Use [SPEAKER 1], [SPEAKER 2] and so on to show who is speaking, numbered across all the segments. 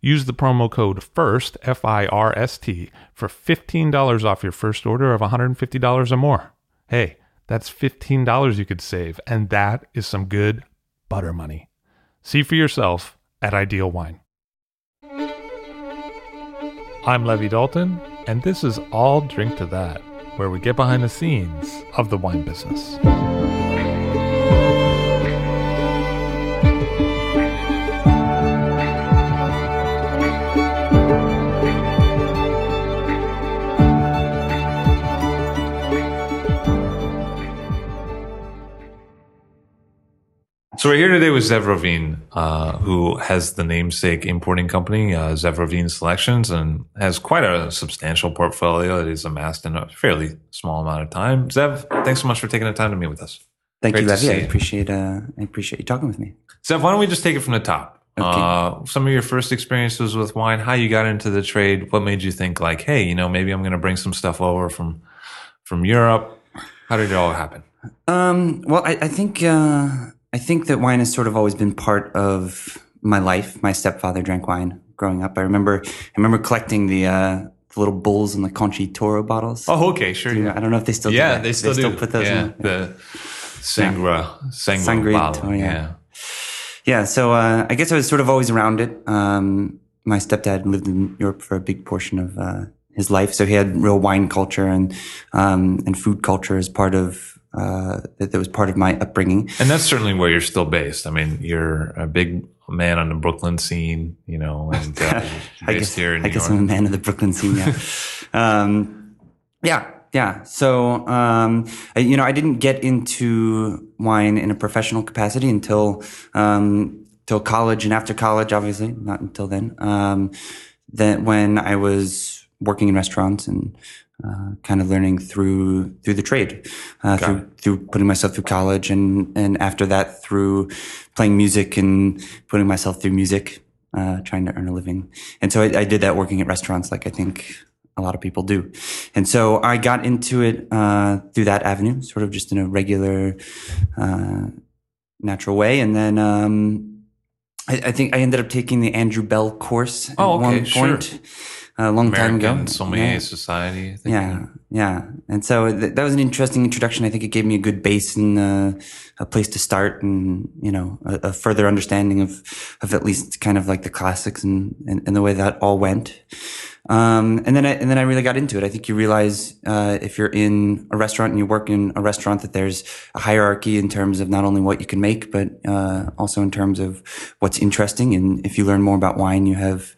[SPEAKER 1] Use the promo code FIRST, F I R S T, for $15 off your first order of $150 or more. Hey, that's $15 you could save, and that is some good butter money. See for yourself at Ideal Wine. I'm Levi Dalton, and this is I'll Drink to That, where we get behind the scenes of the wine business. So we're here today with Zev Rovine, uh, who has the namesake importing company, uh, Zev Selections, and has quite a substantial portfolio that he's amassed in a fairly small amount of time. Zev, thanks so much for taking the time to meet with us.
[SPEAKER 2] Thank
[SPEAKER 1] Great
[SPEAKER 2] you,
[SPEAKER 1] Levi.
[SPEAKER 2] I appreciate uh, I appreciate you talking with me.
[SPEAKER 1] Zev, why don't we just take it from the top?
[SPEAKER 2] Okay.
[SPEAKER 1] Uh, some of your first experiences with wine, how you got into the trade, what made you think like, hey, you know, maybe I'm going to bring some stuff over from from Europe. How did it all happen?
[SPEAKER 2] Um, well, I, I think uh, I think that wine has sort of always been part of my life. My stepfather drank wine growing up. I remember I remember collecting the, uh, the little bulls and the Concha y Toro bottles.
[SPEAKER 1] Oh, okay, sure.
[SPEAKER 2] You know, I don't know if they still do
[SPEAKER 1] yeah,
[SPEAKER 2] that.
[SPEAKER 1] they still do.
[SPEAKER 2] put those
[SPEAKER 1] yeah,
[SPEAKER 2] in.
[SPEAKER 1] the Sangra, Sangra bottle.
[SPEAKER 2] Toro, yeah.
[SPEAKER 1] yeah.
[SPEAKER 2] Yeah, so uh, I guess I was sort of always around it. Um, my stepdad lived in Europe for a big portion of uh, his life, so he had real wine culture and um, and food culture as part of uh, that, that was part of my upbringing.
[SPEAKER 1] And that's certainly where you're still based. I mean, you're a big man on the Brooklyn scene, you know, and uh,
[SPEAKER 2] I
[SPEAKER 1] based
[SPEAKER 2] guess,
[SPEAKER 1] here in
[SPEAKER 2] I
[SPEAKER 1] New
[SPEAKER 2] guess
[SPEAKER 1] York.
[SPEAKER 2] I'm a man of the Brooklyn scene. Yeah, um, yeah, yeah. So um, I, you know, I didn't get into wine in a professional capacity until um, till college and after college. Obviously, not until then. Um, then when I was working in restaurants and uh, kind of learning through through the trade, uh, through through putting myself through college, and and after that through playing music and putting myself through music, uh, trying to earn a living. And so I, I did that working at restaurants, like I think a lot of people do. And so I got into it uh, through that avenue, sort of just in a regular, uh, natural way, and then. Um, I, I think I ended up taking the Andrew Bell course at
[SPEAKER 1] Oh, okay,
[SPEAKER 2] one
[SPEAKER 1] sure.
[SPEAKER 2] A long time ago.
[SPEAKER 1] American Sommelier
[SPEAKER 2] Yeah.
[SPEAKER 1] Society. I think.
[SPEAKER 2] Yeah, yeah. And so th- that was an interesting introduction. I think it gave me a good base and uh, a place to start, and you know, a, a further understanding of of at least kind of like the classics and and, and the way that all went. Um, and then I, and then I really got into it. I think you realize uh, if you're in a restaurant and you work in a restaurant that there's a hierarchy in terms of not only what you can make, but uh, also in terms of what's interesting. And if you learn more about wine, you have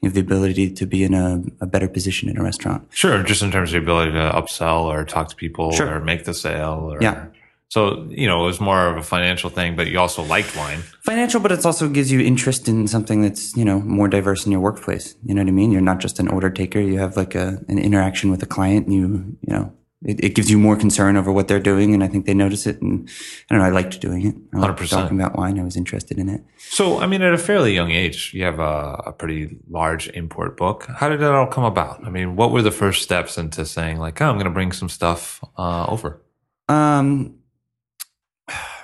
[SPEAKER 2] you have the ability to be in a, a better position in a restaurant.
[SPEAKER 1] Sure, just in terms of your ability to upsell or talk to people
[SPEAKER 2] Sure.
[SPEAKER 1] or make the sale. Or,
[SPEAKER 2] Yeah.
[SPEAKER 1] So, you know, it was more of a financial thing, but you also liked wine.
[SPEAKER 2] financial, but it also gives you interest in something that's you know more diverse in your workplace. You know what I mean? You're not just an order taker. You have like a an interaction with a client. And you you know it, it gives you more concern over what they're doing, and I think they notice it. And I don't know. I liked doing it. I liked
[SPEAKER 1] 100%.
[SPEAKER 2] talking about wine. I was interested in it.
[SPEAKER 1] So, I mean, at a fairly young age, you have a, a pretty large import book. How did that all come about? I mean, what were the first steps into saying, like, oh, I'm going to bring some stuff uh, over?
[SPEAKER 2] Um,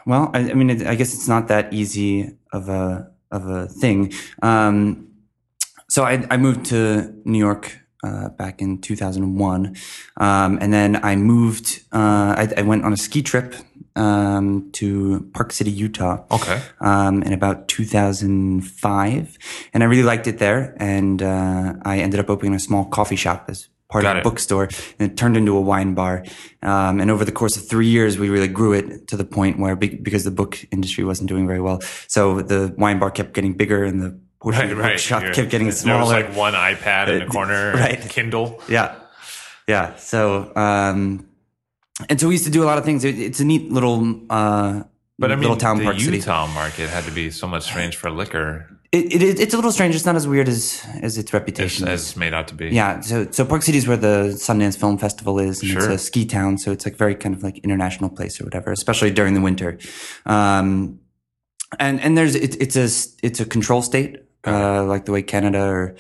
[SPEAKER 2] well, I, I mean, it, I guess it's not that easy of a of a thing. Um, so I, I moved to New York uh, back in 2001, um, and then I moved. Uh, I, I went on a ski trip um, to Park City, Utah
[SPEAKER 1] Okay.
[SPEAKER 2] um, in about 2005, and I really liked it there. And uh, I ended up opening a small coffee shop as part
[SPEAKER 1] Got
[SPEAKER 2] of a
[SPEAKER 1] it.
[SPEAKER 2] bookstore, and it turned into a wine bar. Um, and over the course of three years, we really grew it to the point where, be- because the book industry wasn't doing very well, so the wine bar kept getting bigger, and the portion of the bookshop
[SPEAKER 1] You're-
[SPEAKER 2] kept getting smaller.
[SPEAKER 1] There was like one iPad in the corner,
[SPEAKER 2] Right.
[SPEAKER 1] Kindle.
[SPEAKER 2] Yeah. Yeah. So, um, and so we used to do a lot of things. It, it's a neat little, uh,
[SPEAKER 1] But I mean,
[SPEAKER 2] little town
[SPEAKER 1] the
[SPEAKER 2] park city.
[SPEAKER 1] Utah market had to be somewhat strange for liquor,
[SPEAKER 2] It, it, it's a little strange. It's not as weird as, as its reputation.
[SPEAKER 1] as
[SPEAKER 2] is.
[SPEAKER 1] it's made out to be.
[SPEAKER 2] Yeah. So, so Park City is where the Sundance Film Festival is. And
[SPEAKER 1] Sure.
[SPEAKER 2] It's a ski town. So it's like very kind of like international place or whatever, especially during the winter. Um, and, and there's, it, it's a, it's a control state, uh, like the way Canada or,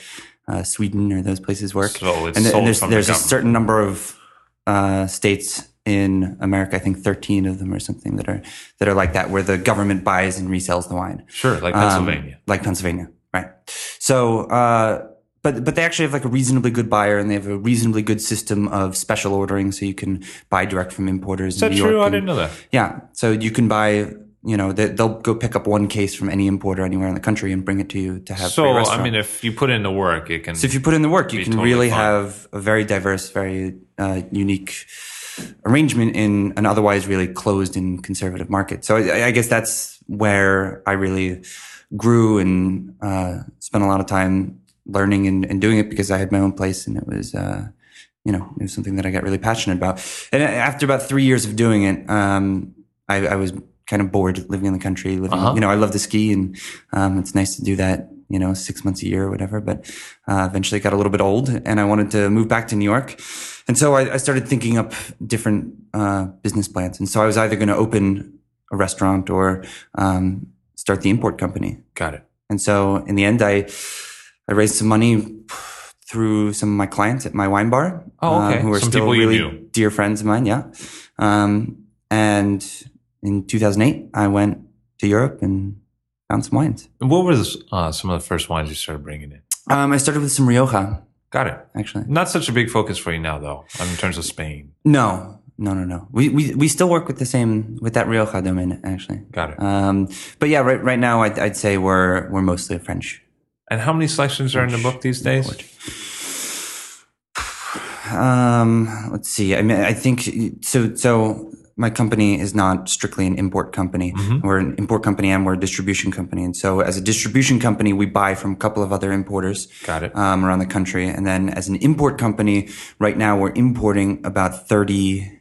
[SPEAKER 2] uh, Sweden or those places work.
[SPEAKER 1] So it's
[SPEAKER 2] and, and there's, there's a certain number of uh, states in America. I think 13 of them or something that are that are like that, where the government buys and resells the wine.
[SPEAKER 1] Sure, like
[SPEAKER 2] Um,
[SPEAKER 1] Pennsylvania.
[SPEAKER 2] like Pennsylvania, right? So, uh, but but they actually have like a reasonably good buyer, and they have a reasonably good system of special ordering, so you can buy direct from importers.
[SPEAKER 1] Is that true? I didn't know that.
[SPEAKER 2] Yeah, so you can buy. You know, they, they'll go pick up one case from any importer anywhere in the country and bring it to you to have.
[SPEAKER 1] So I mean, if you put in the work, it can.
[SPEAKER 2] So if you put in the work, you can
[SPEAKER 1] totally
[SPEAKER 2] really
[SPEAKER 1] fine.
[SPEAKER 2] have a very diverse, very uh, unique arrangement in an otherwise really closed and conservative market. So I, I guess that's where I really grew and uh, spent a lot of time learning and, and doing it because I had my own place and it was, uh, you know, it was something that I got really passionate about. And after about three years of doing it, um, I, I was kind of bored living in the country. Living,
[SPEAKER 1] Uh-huh.
[SPEAKER 2] you know, I love to ski and um, it's nice to do that. You know, six months a year or whatever. But uh, eventually, it got a little bit old, and I wanted to move back to New York. And so I, I started thinking up different uh, business plans. And so I was either going to open a restaurant or um, start the import company.
[SPEAKER 1] got it.
[SPEAKER 2] And so in the end, I I raised some money through some of my clients at my wine bar.
[SPEAKER 1] Oh, okay.
[SPEAKER 2] uh, who are
[SPEAKER 1] Some
[SPEAKER 2] still really dear friends of mine. Yeah. Um, and in 2008, I went to Europe and found some wines.
[SPEAKER 1] And what was uh, some of the first wines you started bringing in?
[SPEAKER 2] Um, I started with some Rioja,
[SPEAKER 1] Got it.
[SPEAKER 2] actually.
[SPEAKER 1] Not such a big focus for you now, though, in terms of Spain.
[SPEAKER 2] No, no, no, no. We, we, we still work with the same, with that Rioja domain, actually.
[SPEAKER 1] Got it.
[SPEAKER 2] Um, but yeah, right, right now, I'd, I'd say we're, we're mostly French.
[SPEAKER 1] and how many selections are in the book these days?
[SPEAKER 2] Um, let's see. I mean, I think so. So my company is not strictly an import company. We're an import company and we're a distribution company. And so as a distribution company, we buy from a couple of other importers.
[SPEAKER 1] Got it.
[SPEAKER 2] Um, around the country. And then as an import company, right now we're importing about 30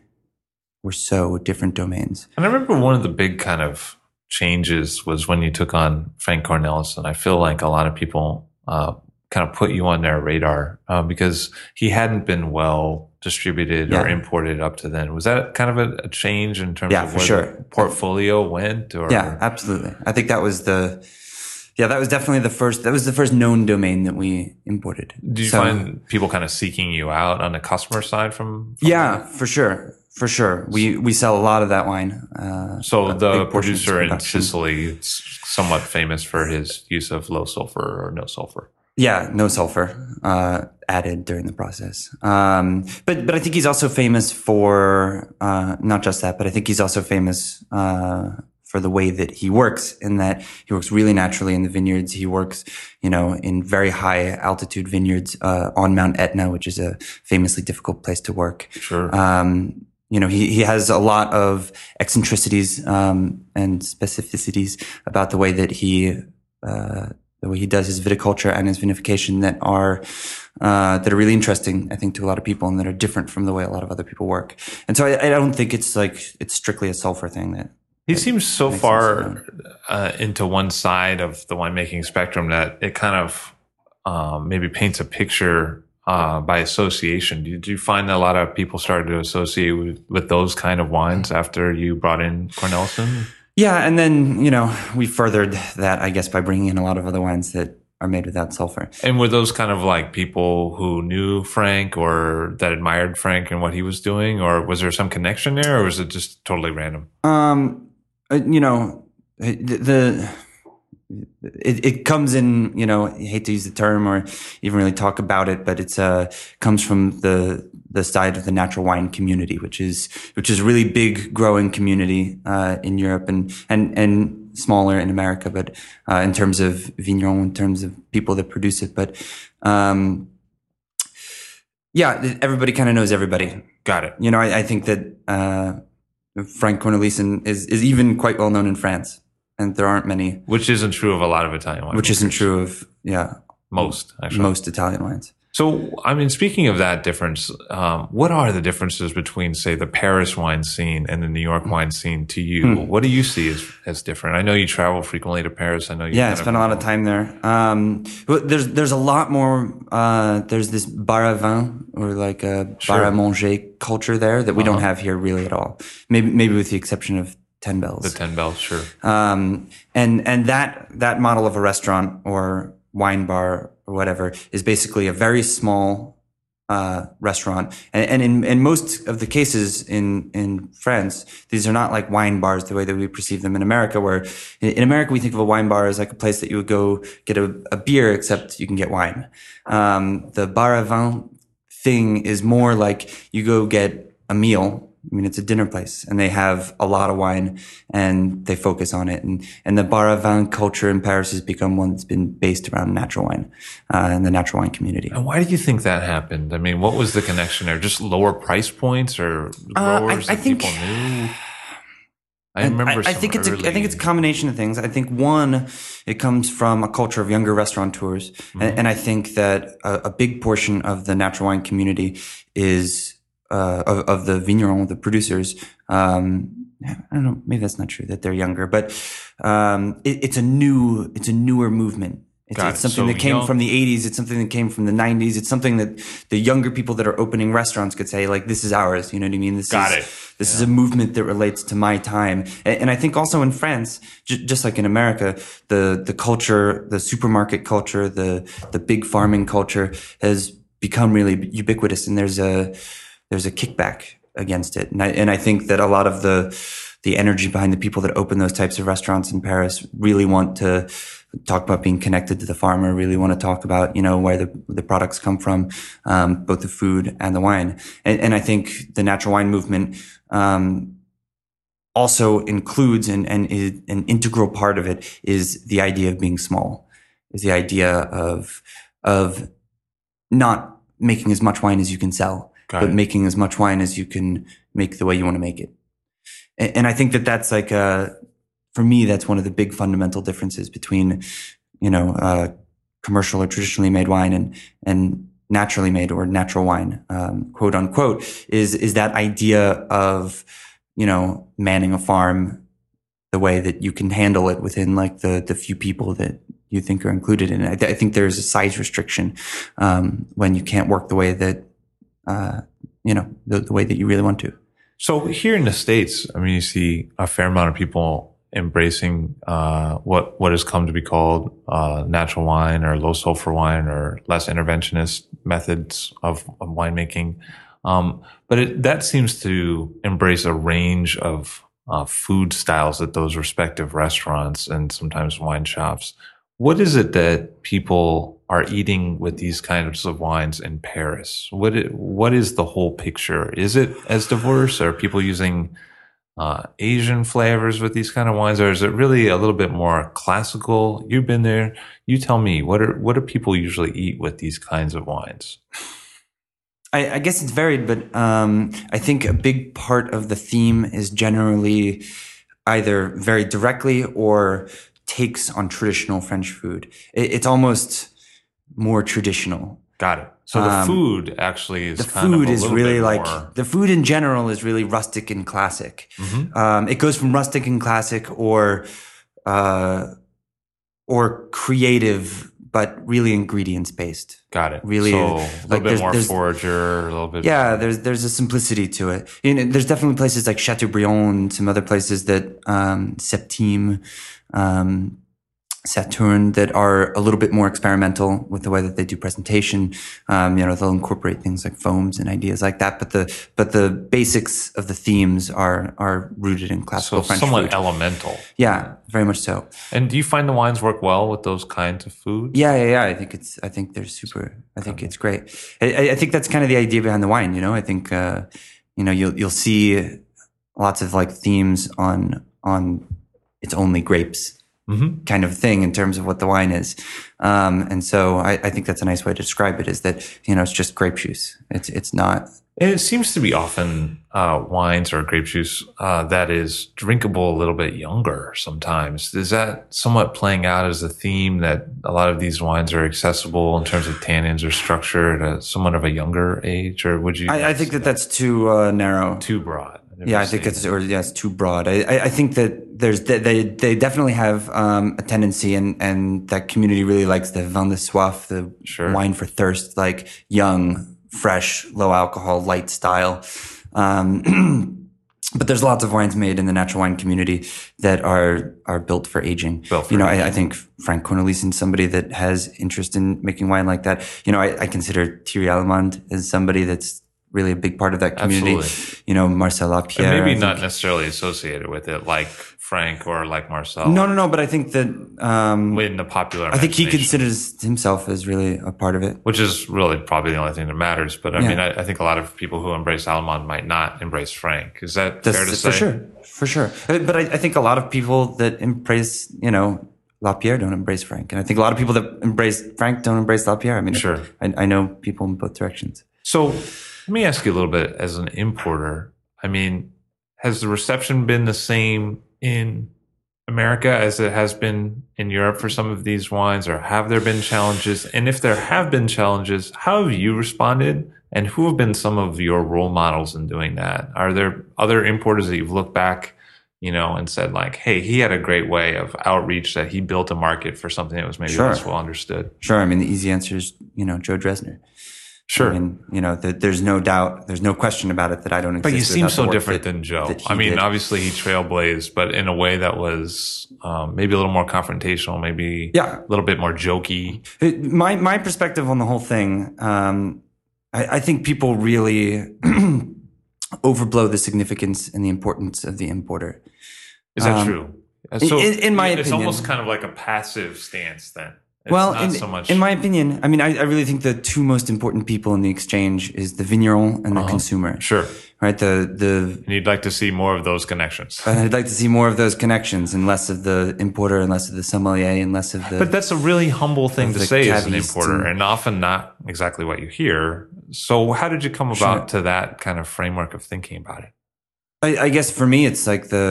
[SPEAKER 2] or so different domains.
[SPEAKER 1] And I remember one of the big kind of changes was when you took on Frank Cornelissen. I feel like a lot of people uh, kind of put you on their radar uh, because he hadn't been well distributed or imported up to then. Was that kind of a, a change in terms
[SPEAKER 2] Yeah,
[SPEAKER 1] of where
[SPEAKER 2] sure.
[SPEAKER 1] the portfolio went? Or
[SPEAKER 2] Yeah, absolutely. I think that was the, yeah, that was definitely the first, that was the first known domain that we imported.
[SPEAKER 1] do you
[SPEAKER 2] So-
[SPEAKER 1] find people kind of seeking you out on the customer side from? from
[SPEAKER 2] Yeah, for sure. For sure. We, we sell a lot of that wine. Uh,
[SPEAKER 1] So the
[SPEAKER 2] big portion of its
[SPEAKER 1] producer in. Sicily is somewhat famous for his use of low sulfur or no sulfur.
[SPEAKER 2] Yeah, no sulfur uh, added during the process. Um, but but I think he's also famous for uh, not just that, but I think he's also famous uh, for the way that he works. In that he works really naturally in the vineyards. He works, you know, in very high altitude vineyards uh, on Mount Etna, which is a famously difficult place to work.
[SPEAKER 1] Sure.
[SPEAKER 2] Um, you know, he, he has a lot of eccentricities um, and specificities about the way that he uh, the way he does his viticulture and his vinification that are uh, that are really interesting, I think, to a lot of people and that are different from the way a lot of other people work. And so I, I don't think it's like it's strictly a sulfur thing. That
[SPEAKER 1] He seems so far uh, into one side of the winemaking spectrum that it kind of um, maybe paints a picture uh, by association. Did you find that a lot of people started to associate with, with those kind of wines after you brought in Cornelissen?
[SPEAKER 2] Yeah, and then you know we furthered that, I guess, by bringing in a lot of other wines that are made without sulfur.
[SPEAKER 1] And were those kind of like people who knew Frank or that admired Frank and what he was doing, or was there some connection there, or was it just totally random?
[SPEAKER 2] Um, uh, you know, the, the it, it comes in. You know, I hate to use the term or even really talk about it, but it's uh comes from the the side of the natural wine community, which is which is a really big, growing community uh, in Europe and and and smaller in America, but uh, in terms of vigneron, in terms of people that produce it, but. Um, Yeah, everybody kind of knows everybody.
[SPEAKER 1] Got it.
[SPEAKER 2] You know, I, I think that uh, Frank Cornelissen is is even quite well known in France, and there aren't many,
[SPEAKER 1] Which isn't true of a lot of Italian wine.
[SPEAKER 2] which isn't true of yeah
[SPEAKER 1] Most, actually.
[SPEAKER 2] most Italian wines.
[SPEAKER 1] So, I mean, speaking of that difference, um, what are the differences between, say, the Paris wine scene and the New York wine scene to you?
[SPEAKER 2] Hmm.
[SPEAKER 1] What do you see as, as different? I know you travel frequently to Paris. I know you
[SPEAKER 2] Yeah, I spent a lot of time there. Um, there's there's a lot more. Uh, there's this bar à vin or like a bar à manger culture there that we don't have here really at all. Maybe maybe with the exception of Ten Bells.
[SPEAKER 1] The Ten Bells, sure.
[SPEAKER 2] um, and and that that model of a restaurant or wine bar or whatever is basically a very small uh, restaurant. And, and in in most of the cases in in France, these are not like wine bars the way that we perceive them in America. Where in, America we think of a wine bar as like a place that you would go get a, a beer, except you can get wine. Um, the bar à vin thing is more like you go get a meal. I mean, it's a dinner place and they have a lot of wine and they focus on it. And, and the bar à vin culture in Paris has become one that's been based around natural wine, uh, and the natural wine community.
[SPEAKER 1] And why do you think that happened? I mean, what was the connection there? Just lower price points or
[SPEAKER 2] Uh, I- I
[SPEAKER 1] that
[SPEAKER 2] think-
[SPEAKER 1] people knew? I remember.
[SPEAKER 2] I, I think it's a, I think it's a combination of things. I think one, it comes from a culture of younger restaurateurs,
[SPEAKER 1] Mm-hmm.
[SPEAKER 2] and, and I think that a, a big portion of the natural wine community is uh, of, of the vigneron, the producers. Um, I don't know, maybe that's not true that they're younger, but um, it, it's a new, it's a newer movement. It's, it's something
[SPEAKER 1] So
[SPEAKER 2] that came from the 80s. It's something that came from the 90s. It's something that the younger people that are opening restaurants could say, like, this is ours. You know what I mean? This
[SPEAKER 1] Got
[SPEAKER 2] is,
[SPEAKER 1] it.
[SPEAKER 2] This is a movement that relates to my time. And, and I think also in France, j- just like in America, the, the culture, the supermarket culture, the, the big farming culture has become really ubiquitous and there's a, there's a kickback against it. And I, and I think that a lot of the, the energy behind the people that open those types of restaurants in Paris really want to talk about being connected to the farmer, really want to talk about, you know, where the, the products come from, um, both the food and the wine. And, and I think the natural wine movement, um, also includes and, and is an integral part of it is the idea of being small, is the idea of, of not making as much wine as you can sell,
[SPEAKER 1] Got
[SPEAKER 2] but
[SPEAKER 1] it.
[SPEAKER 2] making as much wine as you can make the way you want to make it. And, and I think that that's like, uh, for me, that's one of the big fundamental differences between, you know, uh, commercial or traditionally made wine and, and naturally made or natural wine, um, quote unquote, is, is that idea of, you know, manning a farm the way that you can handle it within like the, the few people that you think are included in it. I, th- I think there's a size restriction, um, when you can't work the way that, uh, you know, the, the way that you really want to.
[SPEAKER 1] So here in the states, I mean, you see a fair amount of people embracing uh, what what has come to be called uh, natural wine or low sulfur wine or less interventionist methods of, of winemaking. Um, but it, that seems to embrace a range of uh, food styles at those respective restaurants and sometimes wine shops. What is it that people are eating with these kinds of wines in Paris? What what is the whole picture? Is it as diverse? Are people using uh, Asian flavors with these kind of wines, or is it really a little bit more classical? You've been there. You tell me. What are what do people usually eat with these kinds of wines?
[SPEAKER 2] I, I guess it's varied, but um, I think a big part of the theme is generally either very directly or takes on traditional French food. It, it's almost more traditional.
[SPEAKER 1] Got it. So the
[SPEAKER 2] Um,
[SPEAKER 1] food actually is
[SPEAKER 2] The
[SPEAKER 1] kind of
[SPEAKER 2] food is really like
[SPEAKER 1] more-
[SPEAKER 2] the food in general is really rustic and classic.
[SPEAKER 1] Mhm.
[SPEAKER 2] Um, it goes from rustic and classic or uh, or creative, but really ingredients based.
[SPEAKER 1] Got it.
[SPEAKER 2] really,
[SPEAKER 1] so a little
[SPEAKER 2] like,
[SPEAKER 1] bit
[SPEAKER 2] there's-
[SPEAKER 1] more
[SPEAKER 2] there's-
[SPEAKER 1] forager, a little bit.
[SPEAKER 2] Yeah, there's there's a simplicity to it. You know, there's definitely places like Chateaubriand and some other places that um, Septime, um, Saturne that are a little bit more experimental with the way that they do presentation. Um, you know, they'll incorporate things like foams and ideas like that. But the but the basics of the themes are are rooted in
[SPEAKER 1] So
[SPEAKER 2] classical French
[SPEAKER 1] somewhat
[SPEAKER 2] food.
[SPEAKER 1] elemental.
[SPEAKER 2] yeah, very much so.
[SPEAKER 1] And do you find the wines work well with those kinds of food?
[SPEAKER 2] Yeah, yeah, yeah. I think it's. I think they're super. I think it's great. I, I- I think that's kind of the idea behind the wine. You know, I think uh, you know you'll you'll see lots of like themes on on it's only grapes.
[SPEAKER 1] Mm-hmm.
[SPEAKER 2] kind of thing in terms of what the wine is. Um, and so I, I think that's a nice way to describe it is that, you know, it's just grape juice. It's, it's not,
[SPEAKER 1] And it seems to be often uh, wines or grape juice uh, that is drinkable a little bit younger sometimes. Is that somewhat playing out as a theme that a lot of these wines are accessible in terms of tannins or structure at a, somewhat of a younger age? Or would you?
[SPEAKER 2] I, I think that that's too uh, narrow.
[SPEAKER 1] too broad.
[SPEAKER 2] Yeah, I think it's or yeah, it's too broad. I, I, I think that there's they they definitely have um, a tendency, and and that community really likes the vin de soif, the
[SPEAKER 1] Sure.
[SPEAKER 2] wine for thirst, like young, fresh, low alcohol, light style. Um, but there's lots of wines made in the natural wine community that are are built for aging.
[SPEAKER 1] Built for
[SPEAKER 2] you know, I, I think Frank Cornelissen, somebody that has interest in making wine like that. You know, I, I consider Thierry Allemand as somebody that's really a big part of that community.
[SPEAKER 1] Absolutely.
[SPEAKER 2] You know, Marcel Lapierre.
[SPEAKER 1] And maybe not necessarily associated with it, like Frank or like Marcel.
[SPEAKER 2] No, no, no. But I think that um,
[SPEAKER 1] in the popular.
[SPEAKER 2] I think he considers himself as really a part of it.
[SPEAKER 1] which is really probably the only thing that matters. But I
[SPEAKER 2] Yeah.
[SPEAKER 1] mean, I, I think a lot of people who embrace Allemand might not embrace Frank. Is that
[SPEAKER 2] That's
[SPEAKER 1] fair to say?
[SPEAKER 2] for sure, for sure. But I, I think a lot of people that embrace, you know, Lapierre don't embrace Frank, and I think a lot of people that embrace Frank don't embrace Lapierre. I mean,
[SPEAKER 1] Sure.
[SPEAKER 2] I, I know people in both directions.
[SPEAKER 1] So let me ask you a little bit as an importer. I mean, has the reception been the same in America as it has been in Europe for some of these wines, or have there been challenges? And if there have been challenges, how have you responded? And who have been some of your role models in doing that? Are there other importers that you've looked back, you know, and said like, "Hey, he had a great way of outreach that he built a market for something that was maybe
[SPEAKER 2] Sure.
[SPEAKER 1] less well understood."
[SPEAKER 2] Sure. I mean, the easy answer is, you know, Joe Dressner.
[SPEAKER 1] Sure.
[SPEAKER 2] I mean, you know, th- there's no doubt, there's no question about it that I don't exist.
[SPEAKER 1] But you seem so different
[SPEAKER 2] that-
[SPEAKER 1] than Joe. I mean,
[SPEAKER 2] did.
[SPEAKER 1] obviously he trailblazed, but in a way that was um, maybe a little more confrontational, maybe
[SPEAKER 2] Yeah.
[SPEAKER 1] a little bit more jokey.
[SPEAKER 2] It- my my perspective on the whole thing, um, I, I think people really overblow the significance and the importance of the importer.
[SPEAKER 1] Is that
[SPEAKER 2] Um,
[SPEAKER 1] true? Uh,
[SPEAKER 2] in- in my
[SPEAKER 1] it's
[SPEAKER 2] opinion- it's
[SPEAKER 1] almost kind of like a passive stance then. It's
[SPEAKER 2] well, in,
[SPEAKER 1] so
[SPEAKER 2] in my opinion, I mean, I, I really think the two most important people in the exchange is the vigneron and the
[SPEAKER 1] Uh-huh.
[SPEAKER 2] consumer.
[SPEAKER 1] sure,
[SPEAKER 2] Right? The the
[SPEAKER 1] and you'd like to see more of those connections.
[SPEAKER 2] I'd like to see more of those connections and less of the importer and less of the sommelier and less of the.
[SPEAKER 1] But that's a really humble thing to say as an importer,
[SPEAKER 2] and-
[SPEAKER 1] and often not exactly what you hear. So, how did you come about to that kind of framework of thinking about it?
[SPEAKER 2] I, I guess for me, it's like the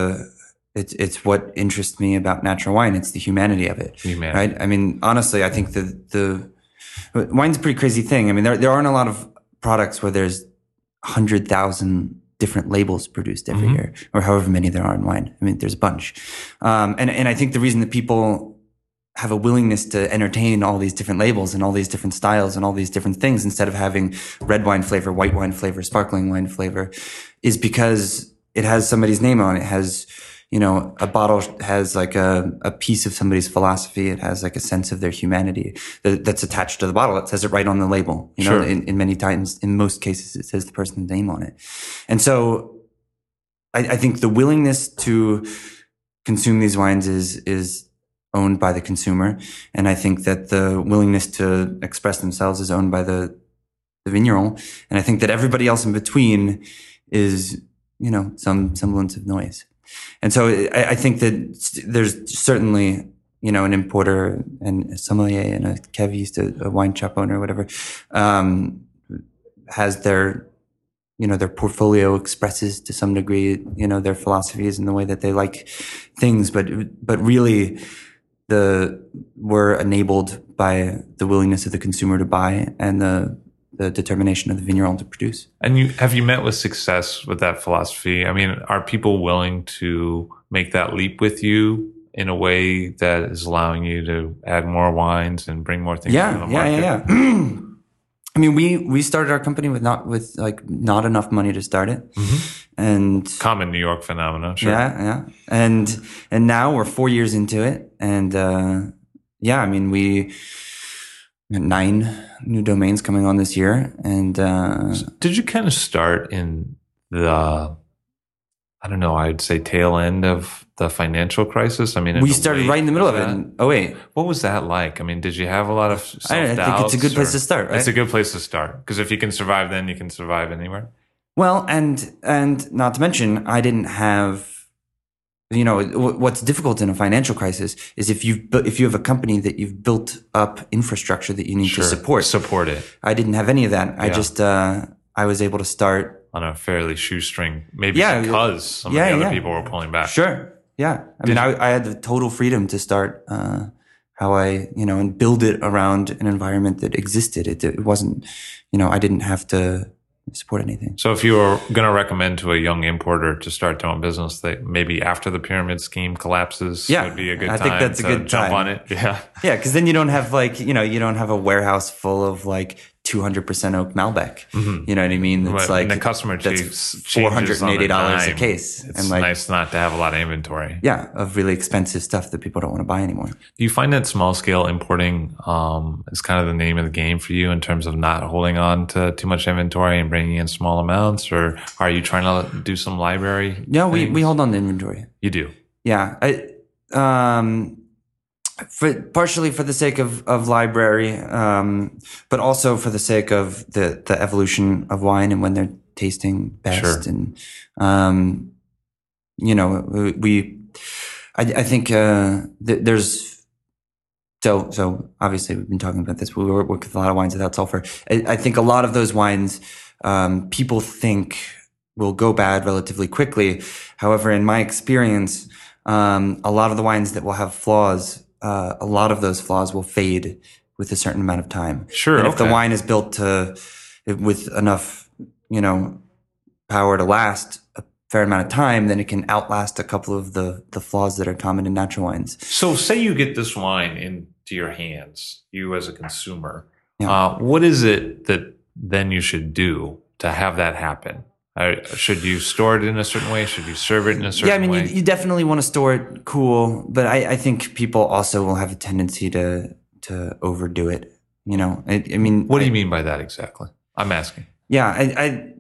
[SPEAKER 2] it's it's what interests me about natural wine. It's the humanity of it,
[SPEAKER 1] Humanity.
[SPEAKER 2] right? I mean, honestly, I think the the wine's a pretty crazy thing. I mean, there there aren't a lot of products where there's hundred thousand different labels produced every
[SPEAKER 1] Mhm.
[SPEAKER 2] year, or however many there are in wine. I mean, there's a bunch, um, and and I think the reason that people have a willingness to entertain all these different labels and all these different styles and all these different things instead of having red wine flavor, white wine flavor, sparkling wine flavor is because it has somebody's name on it. It has, you know, a bottle has like a, a piece of somebody's philosophy. It has like a sense of their humanity that, that's attached to the bottle. It says it right on the label. You know,
[SPEAKER 1] Sure.
[SPEAKER 2] in, in many times, in most cases, it says the person's name on it. And so I, I think the willingness to consume these wines is, is owned by the consumer. And I think that the willingness to express themselves is owned by the, the vigneron. And I think that everybody else in between is, you know, some semblance of noise. And so I, I think that there's certainly, you know, an importer and a sommelier and a caviste, a, a wine shop owner, or whatever, um, has their, you know, their portfolio expresses to some degree, you know, their philosophies and the way that they like things. But, but really the, we're enabled by the willingness of the consumer to buy and the, the determination of the vigneron to produce.
[SPEAKER 1] And you have you met with success with that philosophy? I mean, are people willing to make that leap with you in a way that is allowing you to add more wines and bring more things to
[SPEAKER 2] yeah,
[SPEAKER 1] the
[SPEAKER 2] yeah,
[SPEAKER 1] market?
[SPEAKER 2] yeah, yeah. I mean, we we started our company with not with like not enough money to start it, and
[SPEAKER 1] Common New York phenomenon, sure.
[SPEAKER 2] yeah, yeah, and and now we're four years into it, and uh, yeah, I mean we nine new domains coming on this year, and uh,
[SPEAKER 1] Did you kind of start in the, I don't know, I'd say tail end of the financial crisis? I mean,
[SPEAKER 2] we started right in the middle of it.
[SPEAKER 1] that?
[SPEAKER 2] Oh wait,
[SPEAKER 1] What was that like? I mean, did you have a lot of
[SPEAKER 2] I, I think it's a good place to start, right?
[SPEAKER 1] It's a good place to start because if you can survive, then you can survive anywhere.
[SPEAKER 2] Well, and and not to mention, I didn't have you know what's difficult in a financial crisis is if you've bu- if you have a company that you've built up infrastructure that you need
[SPEAKER 1] Sure.
[SPEAKER 2] to support.
[SPEAKER 1] Support it
[SPEAKER 2] I didn't have any of that. I just uh, I was able to start.
[SPEAKER 1] on a fairly shoestring, maybe
[SPEAKER 2] Yeah,
[SPEAKER 1] because some
[SPEAKER 2] yeah,
[SPEAKER 1] of the other
[SPEAKER 2] yeah.
[SPEAKER 1] people were pulling back.
[SPEAKER 2] Sure. Yeah. I mean, I, I had the total freedom to start uh, how I, you know, and build it around an environment that existed. It, it wasn't, you know, I didn't have to support anything.
[SPEAKER 1] So if you were going to recommend to a young importer to start their own business, that maybe after the pyramid scheme collapses,
[SPEAKER 2] Yeah,
[SPEAKER 1] would be a good
[SPEAKER 2] I
[SPEAKER 1] time
[SPEAKER 2] think that's a
[SPEAKER 1] to
[SPEAKER 2] good
[SPEAKER 1] jump
[SPEAKER 2] time.
[SPEAKER 1] on it. Yeah.
[SPEAKER 2] Yeah. Cause then you don't have like, you know, you don't have a warehouse full of like 200% oak Malbec. You know what I mean? It's like
[SPEAKER 1] when the customer
[SPEAKER 2] that's
[SPEAKER 1] changes- changes on the
[SPEAKER 2] $480 a case.
[SPEAKER 1] It's
[SPEAKER 2] and like,
[SPEAKER 1] nice not to have a lot of inventory.
[SPEAKER 2] yeah, of really expensive stuff that people don't want to buy anymore.
[SPEAKER 1] Do you find that small scale importing um, is kind of the name of the game for you in terms of not holding on to too much inventory and bringing in small amounts, or are you trying to do some library?
[SPEAKER 2] Yeah, we, we hold on to inventory.
[SPEAKER 1] You do.
[SPEAKER 2] Yeah, I, um, for partially for the sake of of library, um, but also for the sake of the the evolution of wine and when they're tasting best,
[SPEAKER 1] Sure.
[SPEAKER 2] and um, you know, we, I, I think uh, th- there's. So, so obviously we've been talking about this. We work with a lot of wines without sulfur. I, I think a lot of those wines, um, people think will go bad relatively quickly. However, in my experience, um, a lot of the wines that will have flaws, uh, a lot of those flaws will fade with a certain amount of time.
[SPEAKER 1] Sure,
[SPEAKER 2] And if the wine is built to, with enough, you know, power to last a fair amount of time, then it can outlast a couple of the the flaws that are common in natural wines.
[SPEAKER 1] So, say you get this wine into your hands, you as a consumer.
[SPEAKER 2] Yeah.
[SPEAKER 1] Uh, what is it that then you should do to have that happen? Uh, should you store it in a certain way? Should you serve it in a certain way?
[SPEAKER 2] yeah, I mean, you, you definitely want to store it cool, but I, I think people also will have a tendency to to overdo it. You know, I, I mean,
[SPEAKER 1] what do you mean by that exactly? I'm asking.
[SPEAKER 2] Yeah, I, I,